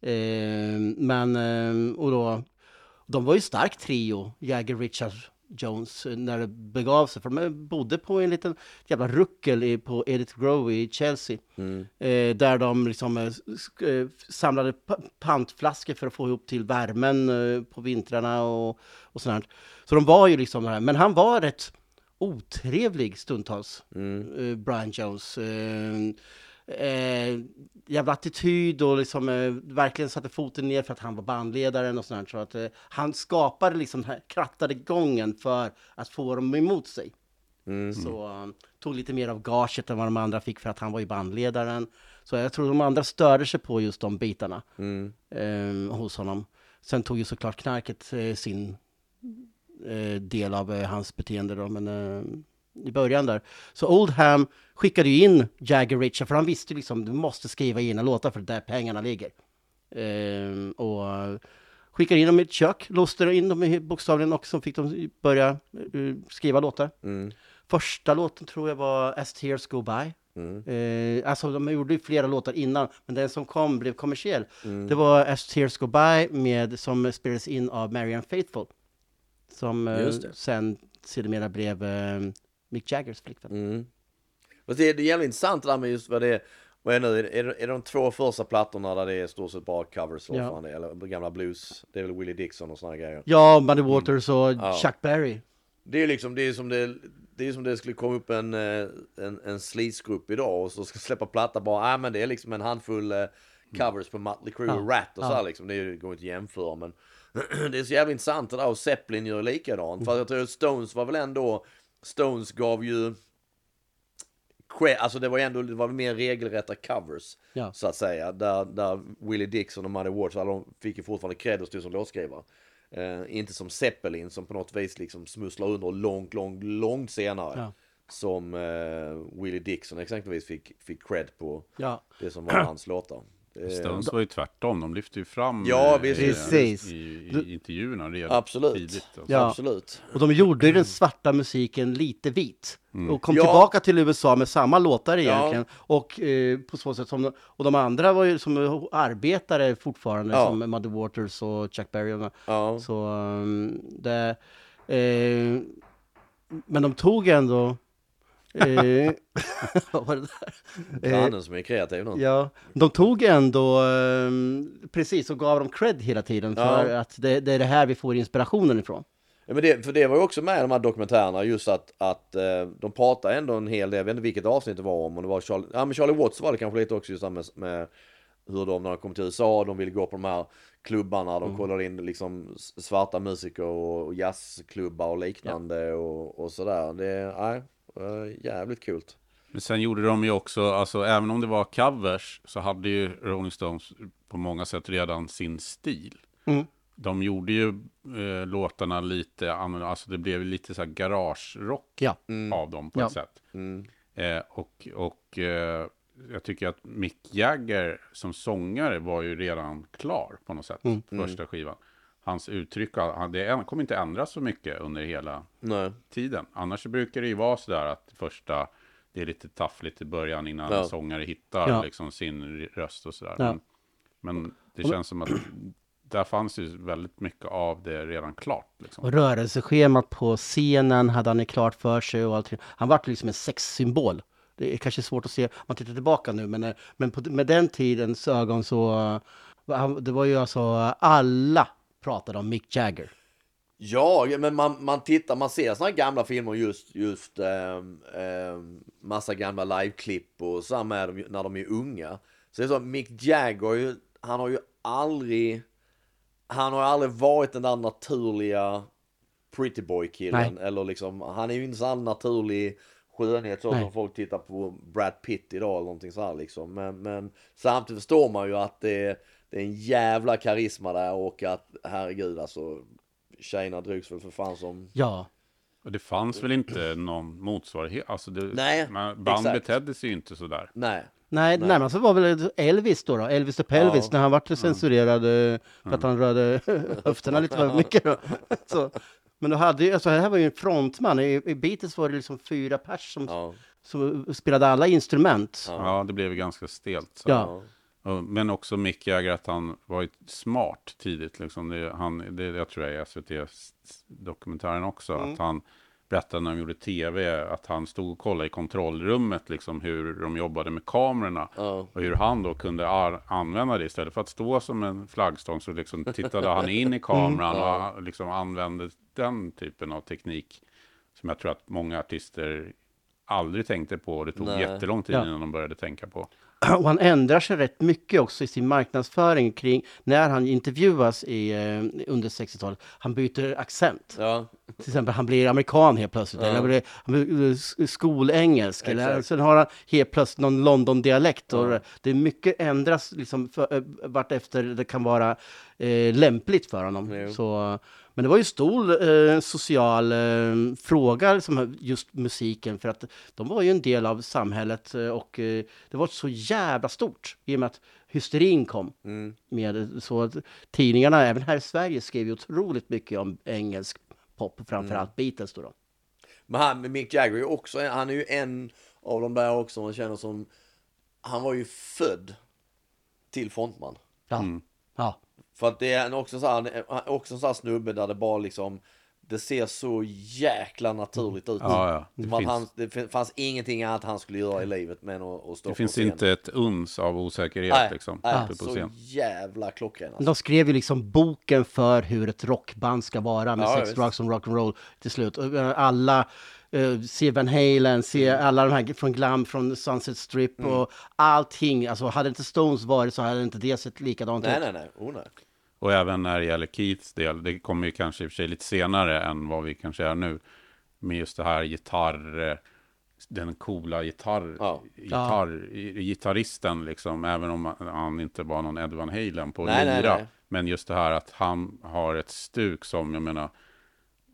Eh, men, eh, och då, de var ju stark trio, Jagger, Richards, Jones, eh, när det begav sig. För de bodde på en liten jävla ruckel i, på Edith Grove i Chelsea. Eh, där de liksom eh, eh, samlade pa- pantflaskor för att få ihop till värmen eh, på vintrarna och, och sånt. här. Så de var ju liksom det här. Men han var rätt otrevlig stundtals, eh, Brian Jones. Eh, eh, jävla attityd och liksom eh, verkligen satte foten ner för att han var bandledaren och sånt. Så att eh, han skapade liksom den här krattade gången för att få dem emot sig. Så han tog lite mer av gaget än vad de andra fick för att han var ju bandledaren. Så jag tror de andra störde sig på just de bitarna eh, hos honom. Sen tog ju såklart knarket eh, sin eh, del av eh, hans beteende då, men eh, i början där. Så Oldham skickade ju in Jagger Richard, för han visste liksom, du måste skriva egna låtar för det där pengarna ligger. Eh, och skickade in dem i ett kök, låste in dem i bokstavligen och så fick de börja eh, skriva låtar. Första låten tror jag var As Tears Go By. Eh, alltså de gjorde ju flera låtar innan, men den som kom blev kommersiell. Det var As Tears Go By med, som spelades in av Marianne Faithfull. Som eh, sen sedermera blev eh, Mick Jaggers flickvän. Mm. Det är, jävligt intressant det där med just vad det är, vad är, nu, är, det, är det de två första plattorna där det är stort sett bara covers, vad Ja. eller gamla blues, det är väl Willie Dixon och såna grejer. Ja, Muddy Waters och Ja. Chuck Berry. Det är liksom, det är som det, det är som det skulle komma upp en, eh, en, en sleazegrupp idag och så ska släppa platta bara, nej men det är liksom en handfull eh, covers på Mötley Crüe och Ja, Rat och så ja. här liksom, det går inte att jämföra men det är så jävla intressant det där och Zeppelin gör likadant, för att jag tror att Stones var väl ändå, Stones gav ju Alltså det var ändå, det var mer regelrätta covers Ja. så att säga. Där, där Willie Dixon och Muddy Waters, alla de fick ju fortfarande cred och stod som låtskrivare. Eh, inte som Zeppelin som på något vis liksom smusslar under långt, långt, långt senare. Ja. Som eh, Willie Dixon exempelvis fick, fick cred på Ja. det som var hans låtar. Det- Stones var ju tvärtom, de lyfte ju fram Ja, eh, visst. Precis. i, i intervjuerna redan Absolut. tidigt. alltså. Ja. Absolut. Och de gjorde ju den svarta musiken lite vit. Och kom Ja. tillbaka till USA med samma låtar egentligen. Och eh, på så sätt som de, Och de andra var ju som arbetare fortfarande, Ja. som Muddy Waters och Chuck Berry. och- Ja. Så um, det... Eh, men de tog ändå... Eh, vad var det där? Eh, Grannen som är kreativ nu. Ja, de tog ändå, eh, precis, och gav dem cred hela tiden för Ja. att det, det är det här vi får inspirationen ifrån. Ja, men det, för det var ju också med i de här dokumentärerna just att, att eh, de pratar ändå en hel del, jag vet inte vilket avsnitt det var om, och det var Charlie, ja men Charlie Watts var det kanske lite också just med, med hur de när de kom till USA, de ville gå på de här klubbarna, de kollade in liksom svarta musiker och, jazzklubbar och liknande och, och sådär. Det, nej, jävligt kul. Men sen gjorde de ju också, alltså även om det var covers, så hade ju Rolling Stones på många sätt redan sin stil. Mm. De gjorde ju eh, låtarna lite annorlunda, alltså det blev lite så här garagerock Ja. av dem på Ja. ett sätt. Mm. Eh, och och eh, jag tycker att Mick Jagger som sångare var ju redan klar på något sätt, Mm. första skivan. Hans uttryck, han- det kommer inte ändras så mycket under hela Nej. tiden. Annars brukar det ju vara sådär att första, det är lite taffligt i början innan Ja. en sångare hittar Ja. liksom sin röst och sådär. Ja. Men, men det känns som att där fanns ju väldigt mycket av det redan klart. Liksom. Och rörelseschemat på scenen hade han ju klart för sig och allting. Han var liksom en sexsymbol. Det är kanske svårt att se om man tittar tillbaka nu, men, eh, men på, med den tidens ögon så... eh, han- Det var ju alltså alla pratade om Mick Jagger. Ja, men man, man tittar, man ser såna här gamla filmer just, just ähm, ähm, massa gamla liveklipp och här med dem när de är unga. Så det är så, Mick Jagger, han har ju aldrig, han har aldrig varit den där naturliga pretty boy killen. Nej. Eller liksom, han är ju inte så naturlig skönhet så Nej. som folk tittar på Brad Pitt idag eller någonting så här liksom. Men, men samtidigt förstår man ju att det, det är en jävla karisma där och att herregud alltså tjejerna drogs väl för fan som... Ja, Och det fanns väl inte någon motsvarighet. Alltså det, Nej, man, band exakt. betedde sig ju inte sådär. Nej. Nej, Nej. närmast var väl Elvis då, då Elvis the Pelvis, Ja. när han vart censurerad eh, för att han rörde höfterna lite för mycket. Då. Så, men då hade ju, alltså det här var ju en frontman, i, i Beatles var det liksom fyra pers som, Ja. som spelade alla instrument. Ja, det blev ju ganska stelt. Så. Ja. Men också Mick Jagger, att han var smart tidigt. Liksom. Det, han, det jag tror jag är SVT-dokumentären också. Mm. Att han berättade när de gjorde tv att han stod och kollade i kontrollrummet liksom, hur de jobbade med kamerorna. Ja. Och hur han då kunde använda det istället för att stå som en flaggstång så liksom tittade han in i kameran Mm. och liksom använde den typen av teknik. Som jag tror att många artister aldrig tänkte på. Det tog Nej. jättelång tid Ja. innan de började tänka på. Och han ändrar sig rätt mycket också i sin marknadsföring kring när han intervjuas i, eh, under 60-talet. Han byter accent. Ja. Till exempel han blir amerikan helt plötsligt, Ja. eller han blir, han blir eh, skolengelsk, eller sen har han helt plötsligt någon London-dialekt. Och Det är mycket ändras liksom för, eh, vart efter det kan vara eh, lämpligt för honom. Jo. Så, men det var ju stor eh, social eh, fråga, liksom, just musiken, för att de var ju en del av samhället eh, och eh, det var så jävla stort i och med att hysterin kom. Mm. Med, så att tidningarna, även här i Sverige, skrev ju otroligt mycket om engelsk pop, framförallt Beatles då. då. Men han, Mick Jagger är också, en- han är ju en av de där också man känner som, han var ju född till frontman. Ja. ja. För att det är en också så här, en- också en sån här snubbe där det bara liksom det ser så jäkla naturligt ut. Ja, ja. Det finns- han, det fanns ingenting annat han skulle göra i livet men att, att stå Det på finns scen. inte ett uns av osäkerhet Nej, liksom, nej på så scen. jävla klockren alltså. De skrev ju liksom boken för hur ett rockband ska vara med Ja, sex, visst. drugs and rock'n'roll till slut. Och, eh, Alla, uh, se Van Halen, se Mm. alla de här från Glam, från Sunset Strip och allting. Alltså hade inte Stones varit så hade inte det sett likadant Nej, ut. nej, nej. Oh, nej. Och även när det gäller Keiths del, det kommer ju kanske i och för sig lite senare än vad vi kanske är nu. Med just det här gitarr, den coola gitarr, Ja. gitarr, gitarristen liksom, även om han inte var någon Ed Van Halen på Nej, lira. nej. Men just det här att han har ett stuk som, jag menar,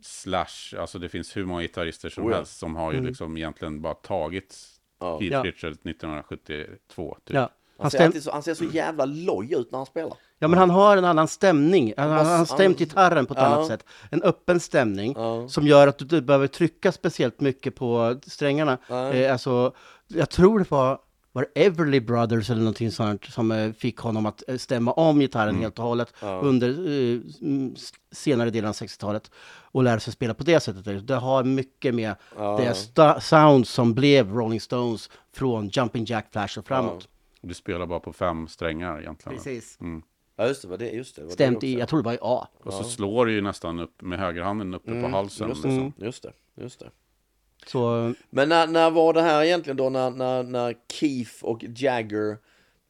Slash, alltså det finns hur många gitarrister som Oh ja. helst som har ju liksom egentligen bara tagit Ja. Keith Ja. Richards 1972. Typ. Ja. Han, Han, ser så, han ser så jävla loj ut när han spelar. Ja, men han har en annan stämning. Han, han har stämt gitarren på ett Ja. annat sätt. En öppen stämning Ja. som gör att du inte behöver trycka speciellt mycket på strängarna. Eh, alltså, jag tror det var, var det Everly Brothers eller någonting sånt som eh, fick honom att eh, stämma om gitarren helt och hållet under eh, mm, s- senare delen av 60-talet och lära sig spela på det sättet. Det har mycket med det sta- sound som blev Rolling Stones från Jumping Jack Flash och framåt. Du spelar bara på fem strängar egentligen. Precis. Ja, just det. Var det, just det, var Stämt det i, jag tror det var i A. Och så slår du ju nästan upp med högerhanden uppe på halsen. Just det, Liksom. just det, just det. Så Men när, när var det här egentligen då när, när, när Keith och Jagger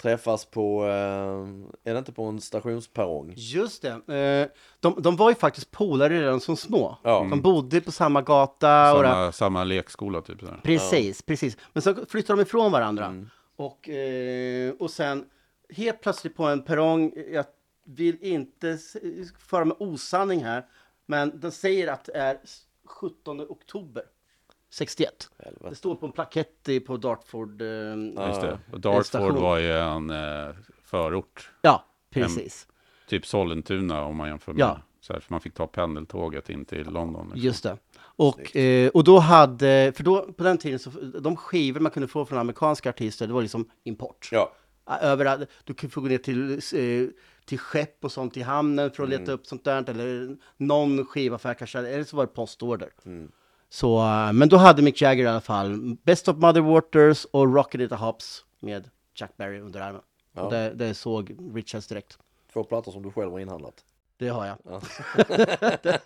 träffas på, eh, är det inte på en stationsperrong? Just det. Eh, de, de var ju faktiskt polare redan som små. Ja. De bodde på samma gata. Och det, Samma, samma lekskola typ. Sådär. precis, precis. Men så flyttade de ifrån varandra. Mm. Och, eh, och sen helt plötsligt på en perrong, jag vill inte föra med osanning här, men de säger att det är 17 oktober 61. Helvete. Det står på en plakett på Dartford. Eh, Just det. Och Dartford station. var ju en eh, förort. Ja, precis. Typ Sollentuna om man jämför med. Ja. Så här, för man fick ta pendeltåget in till London. Liksom. Just det. Och, eh, och då hade, för då på den tiden så, de skivor man kunde få från amerikanska artister, det var liksom import. Ja, Överallt, du få gå ner till, eh, till skepp och sånt i hamnen för att leta Mm. upp sånt där, eller någon skivaffär kanske, eller så var det postorder. Mm. Så, eh, men då hade Mick Jagger i alla fall Best of Mother Waters och Rocket It a Hops med Jack Berry under armen. Och det, det såg Richards direkt. två plattor som du själv har inhandlat. Det har jag. Ja.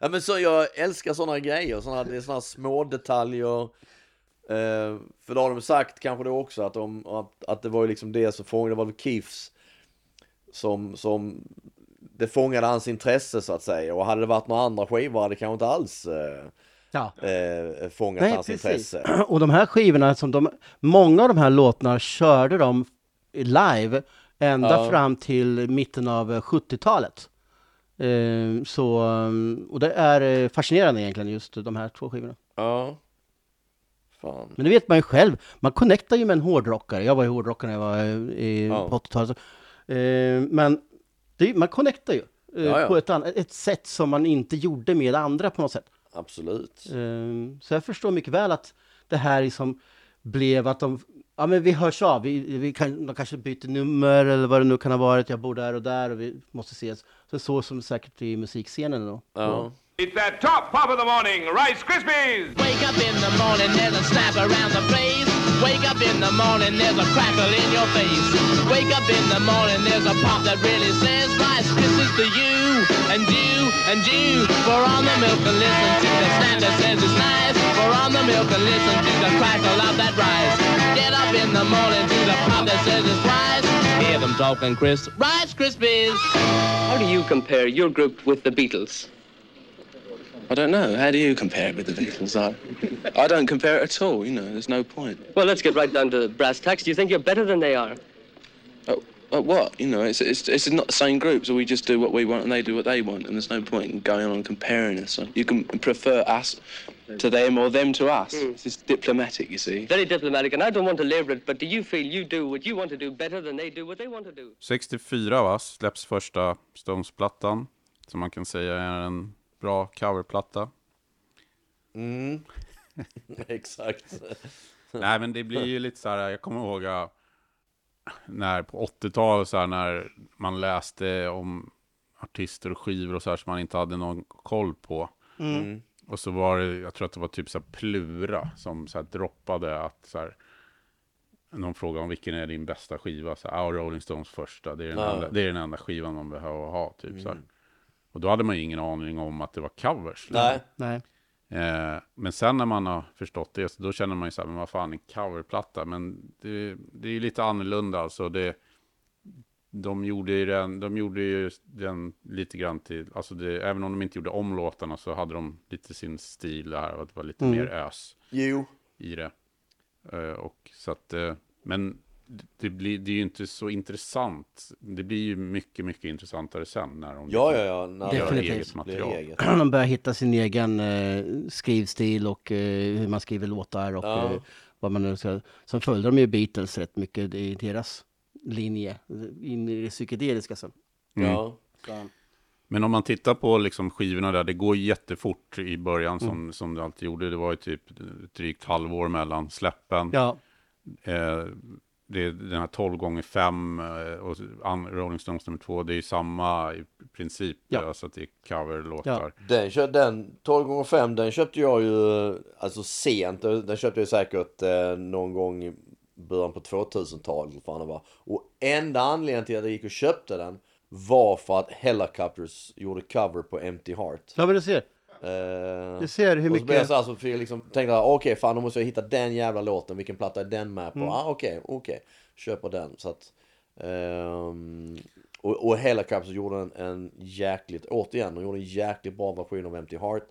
ja men så jag älskar sådana grejer, sådana, sådana små detaljer. Eh, för då har de sagt kanske då också att, de, att, att det var ju liksom det som fångade, det var väl Keiths som, som det fångade hans intresse så att säga. Och hade det varit några andra skivor hade det kanske inte alls eh, Ja. eh, fångat Nej, hans precis. intresse. Och de här skivorna, som de, många av de här låtarna körde de live ända Ja. fram till mitten av eh, 70-talet. Eh, så, och det är eh, fascinerande egentligen, just de här två skivorna. Ja. Fan. Men det vet man ju själv, man connectar ju med en hårdrockare. Jag var ju hårdrockare när jag var eh, i, Ja. på 80-talet. Eh, men det, man connectar ju eh, Ja, ja. på ett, annat, ett sätt som man inte gjorde med andra på något sätt. Absolut. Ehm, Så jag förstår mycket väl att det här liksom blev att de, ja men vi hörs av, vi, vi kan, de kanske byter nummer eller vad det nu kan ha varit, jag bor där och där och vi måste ses. Så så som säkert i musikscenen då. Ja. It's that top pop of the morning, Rice Krispies! Wake up in the morning, there's a snap around the place. Wake up in the morning, there's a crackle in your face. Wake up in the morning, there's a pop that really says Rice Krispies to you and you and you. Pour on the milk and listen to the snap that says it's nice. Pour on the milk and listen to the crackle of that rice. Get up in the morning to the pop that says it's rice. Hear them talking crisp, Rice Krispies. How do you compare your group with the Beatles? I don't know. How do you compare it with the Beatles? I, I don't compare it at all. You know, there's no point. Well, let's get right down to brass tacks. Do you think you're better than they are? Oh, oh, what? You know, it's, it's it's not the same group, so we just do what we want and they do what they want, and there's no point in going on and comparing us. You can prefer us to them or them to us. Hmm. It's just diplomatic, you see. Very diplomatic, and I don't want to labour it, but do you feel you do what you want to do better than they do what they want to do? 64 va, släpps första Stones-plattan. Som man kan säga är en bra coverplatta. Mm. Exakt. Nej men det blir ju lite så här, jag kommer ihåg när på 80-talet så här när man läste om artister och skivor och så här som man inte hade någon koll på. Mm. Och så var det, jag tror att det var typ så här Plura som så här droppade att så här, någon fråga om vilken är din bästa skiva, så här, ah, Rolling Stones första, det är den, Ja. enda, det är den enda skivan man behöver ha, typ så här. Och då hade man ju ingen aning om att det var covers. Nej. Nej. Eh, men sen när man har förstått det, så då känner man ju så här, men vad fan, en coverplatta, men det, det är ju lite annorlunda alltså. Det, de gjorde ju den, de gjorde ju den lite grann till, alltså det, även om de inte gjorde om låtarna så hade de lite sin stil där, och det var lite Mm. mer ös Jo. i det. Eh, och så att, eh, men det, blir, det är ju inte så intressant. Det blir ju mycket, mycket intressantare sen när de Ja, liksom ja, ja. När gör Definitivt. eget material. eget. De börjar hitta sin egen eh, skrivstil och eh, hur man skriver låtar och Ja. eh, vad man nu ska... Sen följde de ju Beatles rätt mycket i deras linje, in i det psykedeliska sen. Mm. Ja. Så, Men om man tittar på liksom skivorna där, det går jättefort i början som, Mm. som det alltid gjorde. Det var ju typ ett drygt halvår mellan släppen. ja, Eh, det är den här 12 gånger 5 eh, och Rolling Stones nummer 2, det är ju samma i princip. Ja. Alltså att det är coverlåtar. Den, kö- den 12 gånger 5 den köpte jag ju alltså sent. Den köpte jag säkert eh, någon gång i början på 2000-talet. vad fan det var. Och enda anledningen till att jag gick och köpte den var för att Helicopters gjorde cover på Empty Heart. ja men du ser. Eh, Du ser hur och så blev jag mycket... så här, så jag liksom tänkte jag, okej fan då måste jag hitta den jävla låten, vilken platta är den med på? Mm. Ah, okej, okej, köper den. Så att, ehm, och, och Helicopters gjorde en, en jäkligt, återigen, de gjorde en jäkligt bra version av Empty Heart.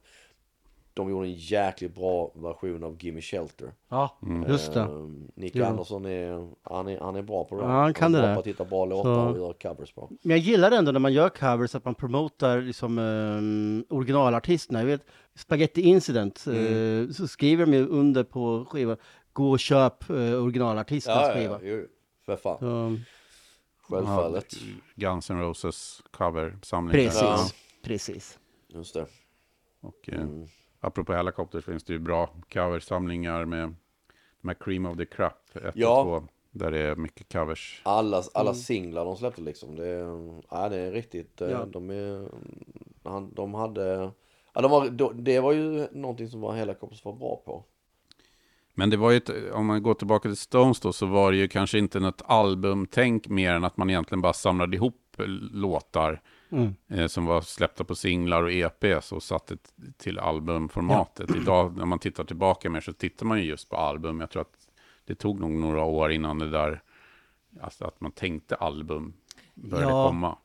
De gjorde en jäkligt bra version av Gimme Shelter. Ja, just det. Ehm, Nick Jo. Andersson är, han är, han är bra på det. Ja, han kan är det bra där. på att hitta bra låtar Så- och göra covers på. Men jag gillar ändå när man gör covers att man promotar liksom, eh, originalartisterna. Jag vet, Spaghetti Incident, Mm. eh, så skriver de ju under på skivan, gå och köp eh, originalartistens Ja, ja, skiva. ja, jo, för fan. Så, Självfallet. Guns N' Roses coversamling. precis, Ja. precis. Just det. Och eh, Mm. Apropå Helicopters finns det ju bra coversamlingar med de här Cream of the Crop 1 Ja. och 2. Där det är mycket covers. Alla, alla Mm. singlar de släppte liksom. Det, är- ja, det är riktigt. eh, Ja. De, är, han, de hade... Ja, de var, de, det var ju någonting som var Helicopters var bra på. Men det var ju, ett, om man går tillbaka till Stones då, så var det ju kanske inte något albumtänk mer än att man egentligen bara samlade ihop låtar Mm. eh, som var släppta på singlar och EPs och satte till albumformatet. Idag när man tittar tillbaka mer så tittar man ju just på album. Jag tror att det tog nog några år innan det där, alltså att man tänkte album började Ja. komma.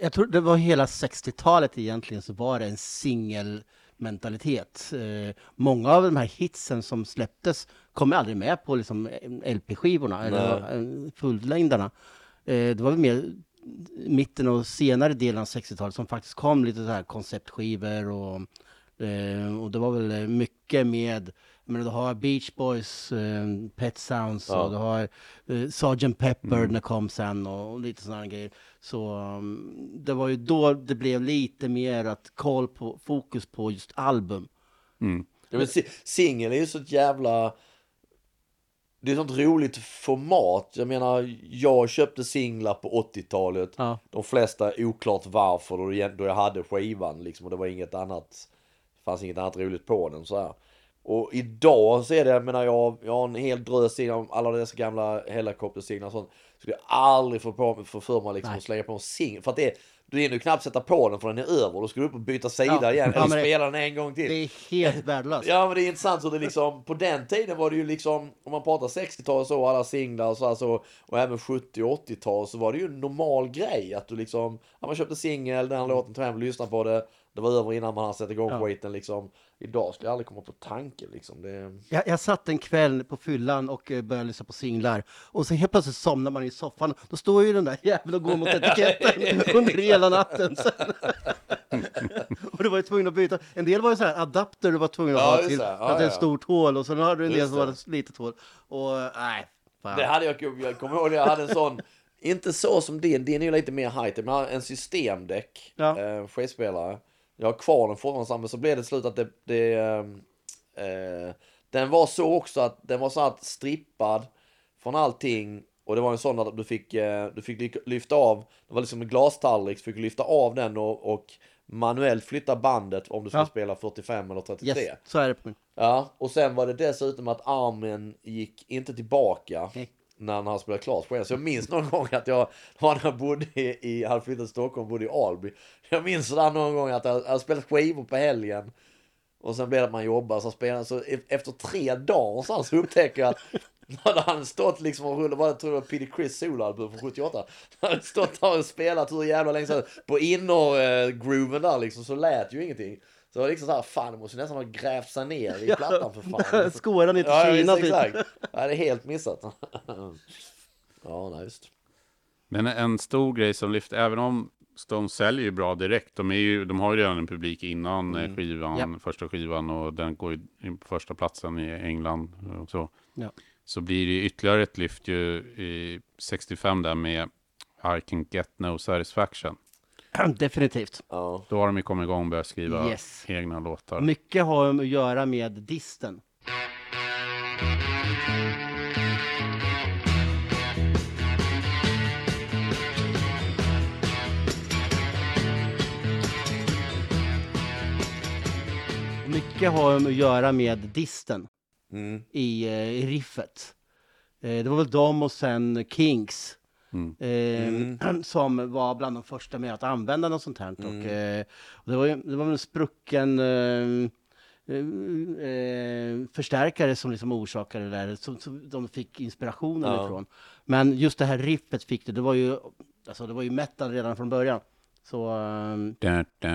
Jag tror det var hela 60-talet egentligen så var det en singelmentalitet. Eh, många av de här hitsen som släpptes kom aldrig med på liksom, LP-skivorna eller eh, fullängdarna. Eh, det var väl mer mitten och senare delen av 60-talet som faktiskt kom lite så här konceptskivor och, eh, och det var väl mycket med jag menar, du har Beach Boys, eh, Pet Sounds Ja. och du har eh, Sgt. Pepper Mm. när det kom sen och, och lite sådana grejer. Så um, det var ju då det blev lite mer att koll på, fokus på just album. Mm. Ja, men si- Singel är ju så jävla... Det är ett sånt roligt format. Jag menar, jag köpte singlar på 80-talet. Ja. De flesta oklart varför då, jag- då jag hade skivan liksom. Och det var inget annat. Fanns inget annat roligt på den så här. Och idag så är det, jag menar jag, jag har en hel drös om alla dessa gamla helikoptersinglar och sånt. Skulle jag aldrig få, på, få för mig liksom Nej. att slänga på en singel. För att det är, du hinner ju knappt sätta på den för den är över. Då ska du upp och byta sida Ja. igen. Ja, Eller det- spela den en gång till. Det är helt värdelöst. Ja men det är intressant så det liksom, på den tiden var det ju liksom, om man pratar 60-tal så, alla singlar och så, här, så och även 70 och 80-tal så var det ju en normal grej att du liksom, ja, man köpte singel, den här låten, tog hem och lyssnade på det, det var över innan man hade satt igång Ja. skiten liksom. Idag skulle jag aldrig komma på tanken liksom. Det... Jag, jag satt en kväll på fyllan och eh, började lyssna på singlar och så helt plötsligt somnar man i soffan. Då står ju den där jäveln och går mot etiketten under hela natten. Och du var ju tvungen att byta. En del var ju så här adapter du var tvungen att Ja, ha till. Ja, att det är ett stort hål och sen hade du en del som var ett litet hål. Och nej, fan. Det hade jag, jag kommer ihåg, jag hade en sån, inte så som din, din är ju lite mer high-tech, men en systemdäck, Ja. eh, skivspelare. Jag har kvar den fortfarande, men så blev det slut att det, det ehm, eh, den var så också att den var så att strippad från allting Och det var en sån där du fick, eh, du fick ly- lyfta av, det var liksom en glastallrik, så fick du lyfta av den och, och manuellt flytta bandet om du skulle Ja. spela 45 eller 33. Yes, så är det. på min. Ja, och sen var det dessutom att armen gick inte tillbaka Nej. när han spelade klart spel. Så jag minns någon gång att jag, när jag bodde i, i hade flyttat till Stockholm, bodde i Alby. Jag minns sådär någon gång att jag jag hade spelat skivor på helgen. Och sen blev det att man jobbar, så spelade, så e- efter tre dagar så, så upptäcker jag att när han stått liksom och rullat, vad jag tror det var Peter Chris soloalbum från 78. Han hade stått där och spelat hur jävla länge så på inner-grooven där liksom så lät ju ingenting. Så det var liksom såhär, fan det måste ju nästan ha grävt sig ner i plattan för fan. Skåra ner till Ja, Kina. typ. exakt. Ja, det är helt missat. Ja, nej, just. Men en stor grej som lyfter, även om Stones säljer ju bra direkt, de, är ju, de har ju redan en publik innan eh, skivan, Japp. första skivan och den går ju in på första platsen i England och så. Ja. Så blir det ytterligare ett lyft ju i 65 där med I can get no satisfaction. Definitivt. Ja. Då har de ju kommit igång och börjat skriva Yes. egna låtar. Mycket har att göra med disten. Mycket har att göra med disten Mm. i, eh, i riffet. Eh, det var väl de och sen Kings. Mm. Eh, som var bland de första med att använda något sånt här. Och, och det, var ju, det var en sprucken förstärkare som liksom orsakade det där, som, som de fick inspirationen Ja. ifrån. Men just det här riffet fick det, det var ju, alltså det var ju metal redan från början. Så, ehm, Da, da,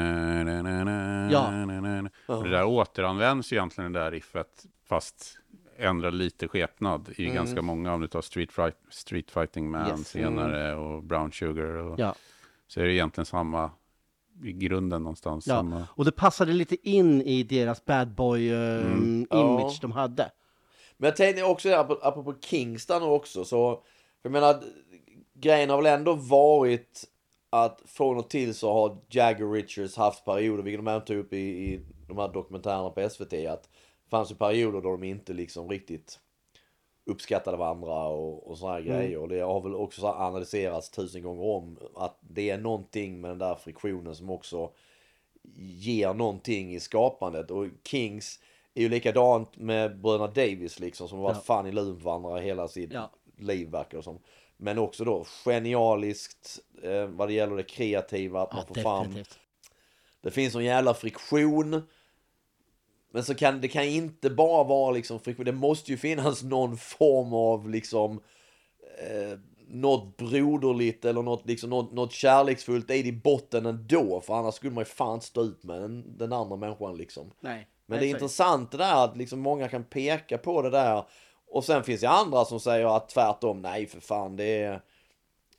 da, da, da, Ja. Och det där återanvänds ju egentligen det där riffet, fast ändrar lite skepnad i Mm. ganska många, om du tar Street, Fight, Street Fighting Man Yes. senare och Brown Sugar. Och, ja. Så är det egentligen samma, i grunden någonstans. Ja, Samma. och det passade lite in i deras bad boy eh, Mm. image Ja. de hade. Men jag tänkte också, apropå Kingston också, så... För jag menar, grejen har väl ändå varit att från och till så har Jagger Richards haft perioder, vilket de även tog upp i, i de här dokumentärerna på SVT, att det fanns ju perioder då de inte liksom riktigt uppskattade varandra och, och såna här grejer. Och det har väl också analyserats tusen gånger om att det är någonting med den där friktionen som också ger någonting i skapandet. Och Kings är ju likadant med bröderna Davis liksom som har varit Ja. fan i luven varandra hela sitt Ja. liv verkar som. Men också då genialiskt eh, vad det gäller det kreativa, att man Ja, får fram det finns en jävla friktion. Men så kan det kan inte bara vara liksom friktion. Det måste ju finnas någon form av liksom eh, något broderligt eller något, liksom, något, något kärleksfullt i botten ändå. För annars skulle man ju fan stå ut med den, den andra människan liksom. Nej. Men Nej, det är intressant det där att liksom många kan peka på det där. Och sen finns det andra som säger att tvärtom, nej för fan det är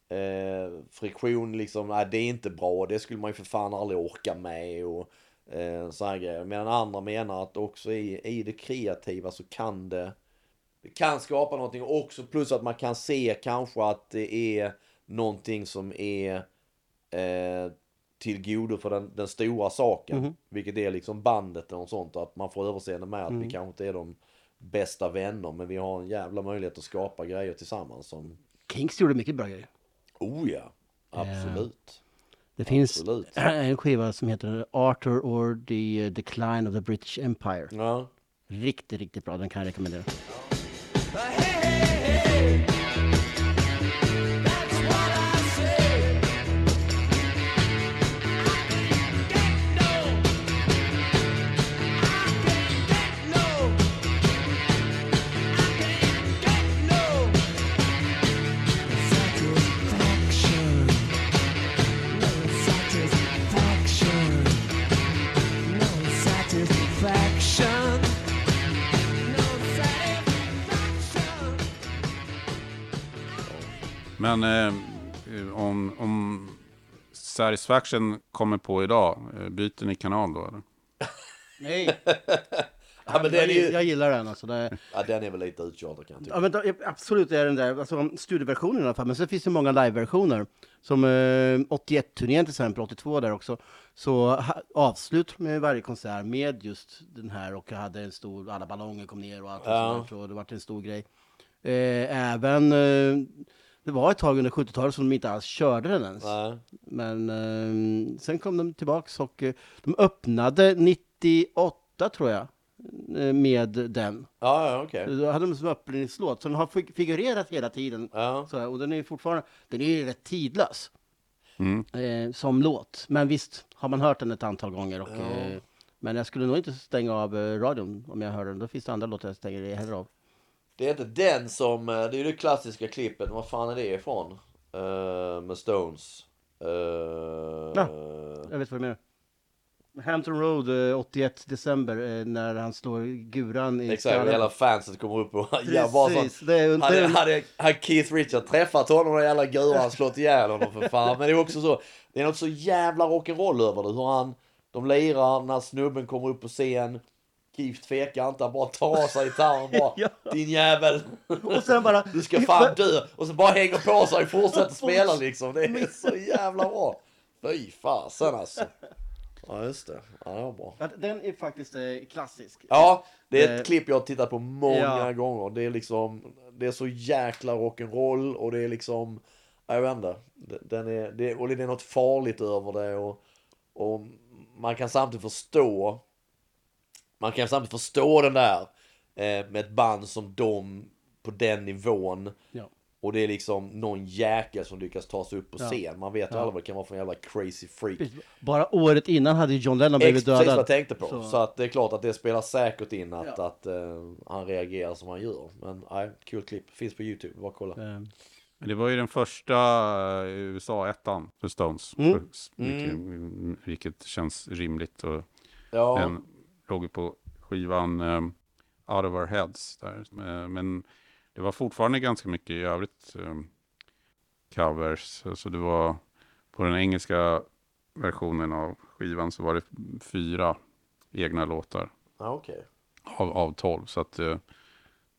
eh, friktion liksom, nej det är inte bra, det skulle man ju för fan aldrig orka med och eh, så här grejer. Medan andra menar att också i, i det kreativa så kan det, det kan skapa någonting också plus att man kan se kanske att det är någonting som är eh, till godo för den, den stora saken. Mhm. Vilket är liksom bandet och sånt. Att man får överseende med att Mm. vi kanske inte är de bästa vänner. Men vi har en jävla möjlighet att skapa grejer tillsammans som... Kings gjorde mycket bra grejer. Oh ja! Absolut. Det finns Absolut. en skiva som heter Arthur or the eh, Decline of the British Empire. Ja. Riktigt, riktigt bra. Den kan jag rekommendera. Men eh, om, om Satisfaction kommer på idag, eh, byter ni kanal då eller? Nej! Ja, men den jag, är ju... jag gillar den alltså. Det, Ja, den är väl lite uttjatad kan jag tycka. ja, men då, absolut är den där, alltså studioversionen i alla fall. Men sen finns det många liveversioner. Som eh, 81-turnén till exempel, 82 där också. Så ha, avslut med varje konsert med just den här och jag hade en stor, alla ballonger kom ner och allt Ja. sånt där, så det var en stor grej. Eh, även, eh, det var ett tag under 70-talet som de inte alls körde den ens. Nej. Men eh, sen kom de tillbaks och eh, de öppnade 98 tror jag, eh, med den. Ja, ja, okej. Då hade de som öppningslåt, så den har fig- figurerat hela tiden. Ja. Så, här, och den är fortfarande, den är ju rätt tidlös Mm. eh, som låt. Men visst har man hört den ett antal gånger. Och, Ja. eh, men jag skulle nog inte stänga av eh, radion om jag hör den. Då finns det andra låtar jag stänger hellre av. Det är inte den som, eh, det är ju det klassiska klippet, vad fan är det ifrån? Eh, med Stones. Uh, Ja. Jag vet vad du menar. Hampton Road eh, 81 december när han slår guran i Exakt, skallen. hela fanset kommer upp och ja, bara sånt. Det är, Hade, hade, hade Keith Richard träffat honom och jävla guran slått ihjäl honom för fan. Men det är också så, det är något så jävla rock'n'roll över det. Hur han, de lirar när snubben kommer upp på scen. Keith tvekar inte, han bara tar sig gitarren bara. Ja. Din jävel. och sen bara... Du ska fan dö. Och så bara hänger på sig och fortsätter spela liksom. Det är så jävla bra. Fy fasen alltså. Ja just det. Ja det var bra. Den är faktiskt eh, klassisk. Ja, det är ett Eh, klipp jag har tittat på många ja. gånger. Det är liksom, det är så jäkla rock'n'roll och det är liksom, ja, jag vet inte. Det- Den är, det, och det är något farligt över det och, och man kan samtidigt förstå, man kan samtidigt förstå den där eh, med ett band som de på den nivån. Ja. Och det är liksom någon jäkel som lyckas ta sig upp på Ja. scen. Man vet ju Ja. aldrig vad det kan vara för en jävla crazy freak. Bara året innan hade ju John Lennon blivit Ex- precis vad dödad. jag tänkte på. Så. Så- att det är klart att det spelar säkert in att, Ja. att eh, han reagerar som han gör. Men nej, kul klipp. Finns på YouTube, bara kolla. Men det var ju den första eh, USA-ettan för Stones. Mm. Vilket, vilket känns rimligt. Och Ja, Den låg ju på skivan um, Out of Our Heads. Där. Eh, Men det var fortfarande ganska mycket i övrigt um, covers. Så det var på den engelska versionen av skivan så var det fyra egna låtar ja okej. av, av tolv. Så att eh,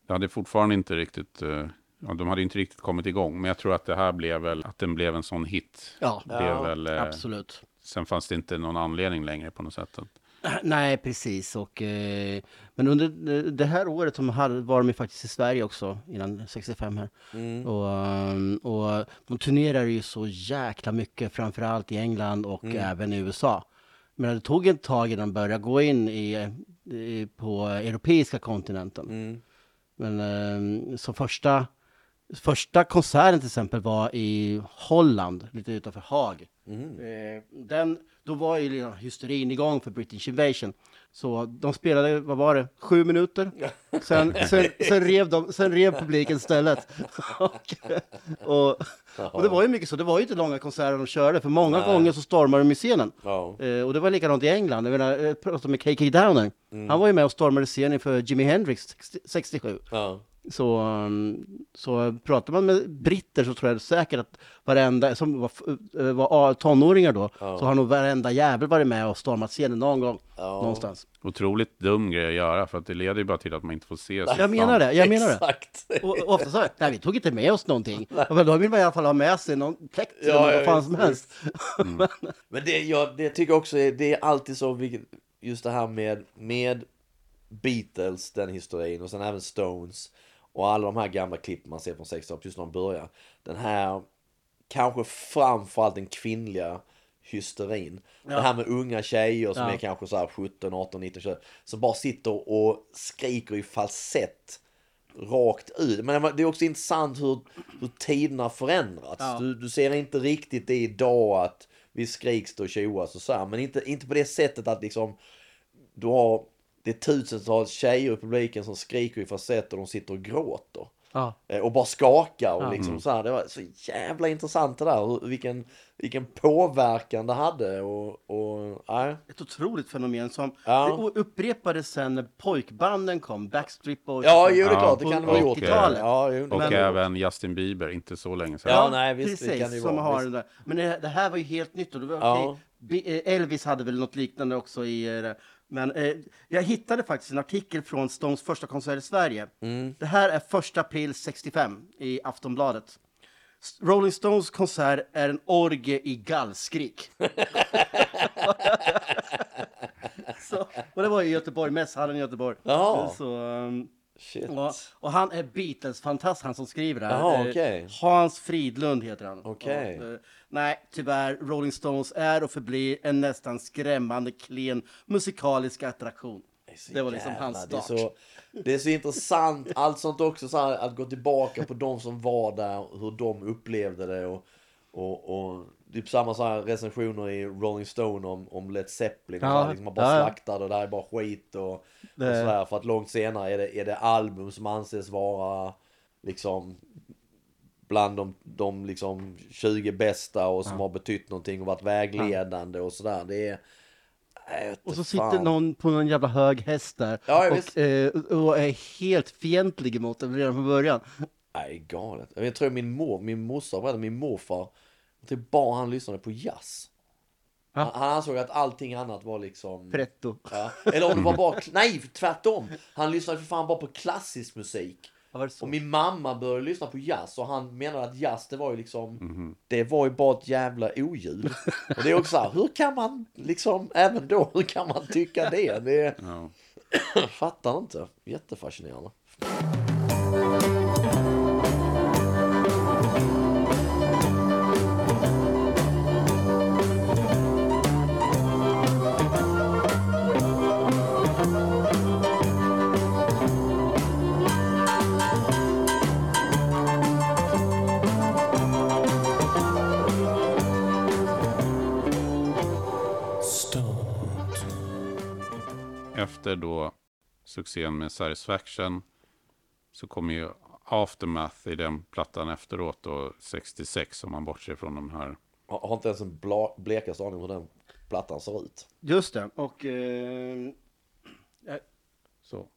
det hade fortfarande inte riktigt, eh, ja, de hade inte riktigt kommit igång. Men jag tror att det här blev väl, att den blev en sån hit. Ja, Blev Ja, väl, eh, absolut. Sen fanns det inte någon anledning längre på något sätt. Nej, precis. Och, eh, men under det- här året som hade, var de ju faktiskt i Sverige också, innan 65 här. Mm. Och, um, och de turnerar ju så jäkla mycket, framförallt i England och Mm. även i USA. Men det tog ett tag innan de började gå in i, i, på europeiska kontinenten. Mm. Men um, så första, första konserten till exempel var i Holland, lite utanför Haag. Mm. Eh, den, då var ju liksom hysterin igång för British Invasion. Så de spelade, vad var det, sju minuter? Sen, sen, sen, rev, de, sen rev publiken stället. och, och, och det var ju mycket så, det var ju inte långa konserter de körde, för många Nej. gånger så stormade de scenen. Eh, och det var likadant i England, jag menar, jag pratade med KK Downer. Han var ju med och stormade scenen för Jimi Hendrix 60, 67. Ja. Så, um, så pratar man med britter så tror jag säkert att varenda, som var, eh, var tonåringar då, Ja. så har nog varenda jävel varit med och stormat scenen någon gång, Ja. någonstans. Otroligt dum grej att göra för att det leder ju bara till att man inte får se Jag menar det, jag menar det. Exakt. Och, och ofta så, nej vi tog inte med oss någonting. Men då vill man i alla fall ha med sig någon plektrum Ja, eller vad fan just- som helst. Men det, jag, det tycker jag också är, det är alltid så, vilket- just det här med, med Beatles, den historien, och sen även Stones, och alla de här gamla klippen man ser från 60-talet, just när de börjar. Den här, kanske framförallt den kvinnliga hysterin. Det här med unga tjejer som Ja. är kanske så här 17, 18, 19, 20, som bara sitter och skriker i falsett rakt ut. Men det är också intressant hur, hur tiderna förändrats. Ja. Du, du ser inte riktigt det idag att vi skriks och tjoas och så här, men inte, inte på det sättet att liksom du har det är tusentals tjejer i publiken som skriker i falsett och de sitter och gråter. Ja. Eh, Och bara skakar och Ja. liksom så här. Det var så jävla intressant det där. Vilken, vilken påverkan det hade och, och nej. Ett otroligt fenomen som Ja. det upprepades sen när pojkbanden kom, Backstreet Boys. Ja, jo det är Ja, klart, det kan det ha gjort. 80-talet. Ja, jo, det Och det gjort. även Justin Bieber, inte så länge sedan. Ja, nej, visst, det precis, kan det som vara, har visst. det där. Men det, det här var ju helt nytt och det var Ja. Bi- eh, Elvis hade väl något liknande också i eh, det. Men eh, jag hittade faktiskt en artikel från Stones första konsert i Sverige. Mm. Det här är första april 65 i Aftonbladet. Rolling Stones konsert är en orgie i gallskrik. så, och det var i Göteborg, mässhallen i Göteborg. Ja. Så, um, Shit. Och, och han är Beatles-fantast, han som skriver det här. Jaha, Eh, okej. Hans Fridlund heter han. Okej. Ja, eh, nej, tyvärr, Rolling Stones är och förblir en nästan skrämmande klen musikalisk attraktion. Det var liksom Jävlar, hans det är start. så, det är så intressant, allt sånt också, så här, att gå tillbaka på de som var där, hur de upplevde det och, och, och typ samma så här recensioner i Rolling Stone om, om Led Zeppelin, och Ja, här, liksom man bara ja, ja. slaktar det, där är bara skit och, och sådär, för att långt senare är det, är det album som anses vara liksom bland de, de liksom 20 bästa och som Ja. har betytt någonting och varit vägledande och sådär. Det är... Och så inte sitter fan. någon på någon jävla hög häst där Ja, och, eh, och är helt fientlig mot den redan från början. Nej, galet. Jag tror min mor, min morsa, min morfar, typ bara han lyssnade på jazz. Ja. Han, ansåg att allting annat var liksom... Pretto. Ja. Eller om det var bara... Nej, tvärtom. Han lyssnade för fan bara på klassisk musik. Och min mamma började lyssna på jazz och han menade att jazz det var ju liksom Det var ju bara ett jävla oljud. Och det är också så här, hur kan man liksom även då, hur kan man tycka det? Det är... Fattar inte. Jättefascinerande. Efter då succén med Satisfaction så kommer ju Aftermath i den plattan efteråt då 66 om man bortser från de här. Har har inte ens en bla, blekaste aning om hur den plattan ser ut. Just det, och... Eh, Så.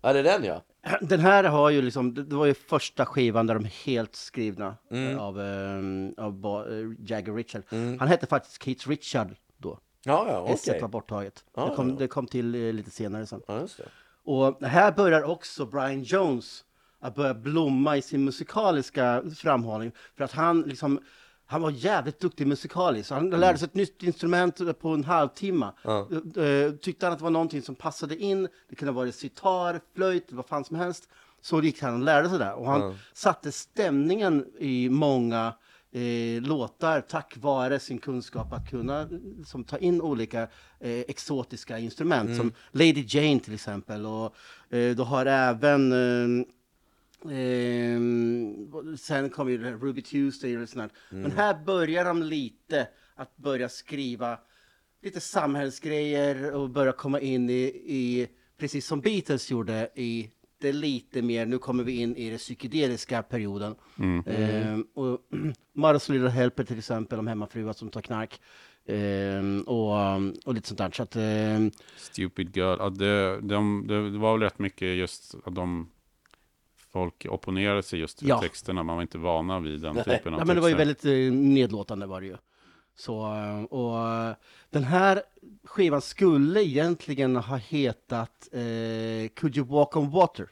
Ja, det är den ja. Den här har ju liksom, det var ju första skivan där de är helt skrivna Mm. av, eh, av eh, Jagger Richard. Han hette faktiskt Keith Richard. Ja, ja, okej. S var borttaget. Ja, det, kom, ja. det kom till eh, lite senare sen. Ja. Och här börjar också Brian Jones att börja blomma i sin musikaliska framhållning. För att han liksom, han var jävligt duktig musikaliskt. Han lärde sig ett nytt instrument på en halvtimme. Ja. Eh, Tyckte han att det var någonting som passade in. Det kunde vara sitar, flöjt, vad fan som helst. Så gick han och lärde sig det. Och han Ja. satte stämningen i många eh, låtar tack vare sin kunskap att kunna som, ta in olika eh, exotiska instrument Mm. som Lady Jane till exempel. Och eh, du har även eh, Ehm, sen kom ju Ruby Tuesday och sånt. Mm. Men här börjar de lite att börja skriva lite samhällsgrejer och börja komma in i, i precis som Beatles gjorde, i det lite mer, nu kommer vi in i den psykedeliska perioden. Mm. Ehm, och Mother's Little Helper till exempel, om hemmafruar som tar knark. Ehm, och, och lite sånt där. Så att, ehm, Stupid Girl. Ja, det, de, det, var väl rätt mycket just att de folk opponerade sig just till Ja. texterna. Man var inte vana vid den Nej. typen av ja, men det var ju texter. väldigt eh, nedlåtande var det ju. Så, och den här skivan skulle egentligen ha hetat eh, Could You Walk On Water.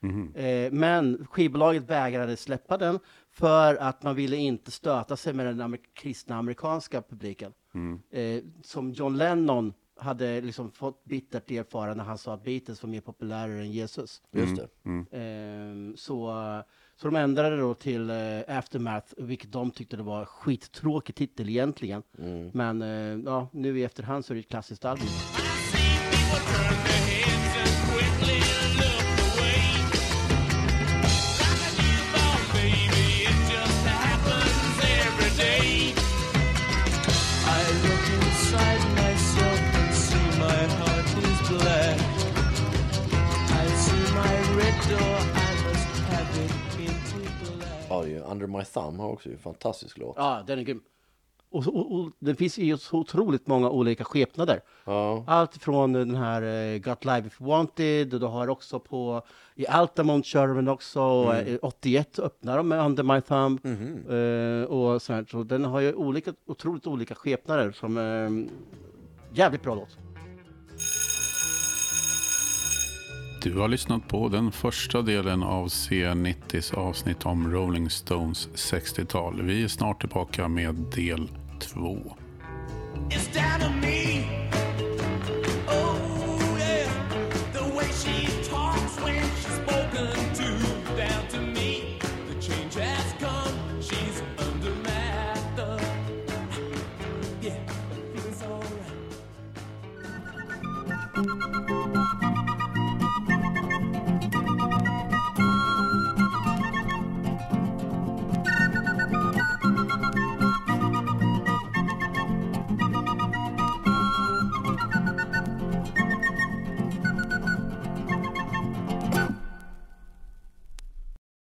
Mhm. Eh, men skivbolaget vägrade släppa den för att man ville inte stöta sig med den amer- kristna amerikanska publiken. Mm. Eh, som John Lennon hade liksom fått bittert erfara när han sa att Beatles var mer populärare än Jesus. Just det. Mm. Ehm, så, så de ändrade då till eh, Aftermath, vilket de tyckte det var skittråkig titel egentligen. Mm. Men eh, ja, nu i efterhand så är det ett klassiskt album. Under My Thumb har också en fantastisk låt. Ja, den är grym. Och, och, och det finns ju så otroligt många olika skepnader. Ja. Allt från den här eh, Got Live If Wanted, och du har också på i Altamont kör de också, Mm. eh, 81 öppnar de med Under My Thumb. Mhm. Eh, och så, här, så den har ju olika, otroligt olika skepnader som eh, jävligt bra låt. Du har lyssnat på den första delen av C90s avsnitt om Rolling Stones 60-tal. Vi är snart tillbaka med del 2. It's down to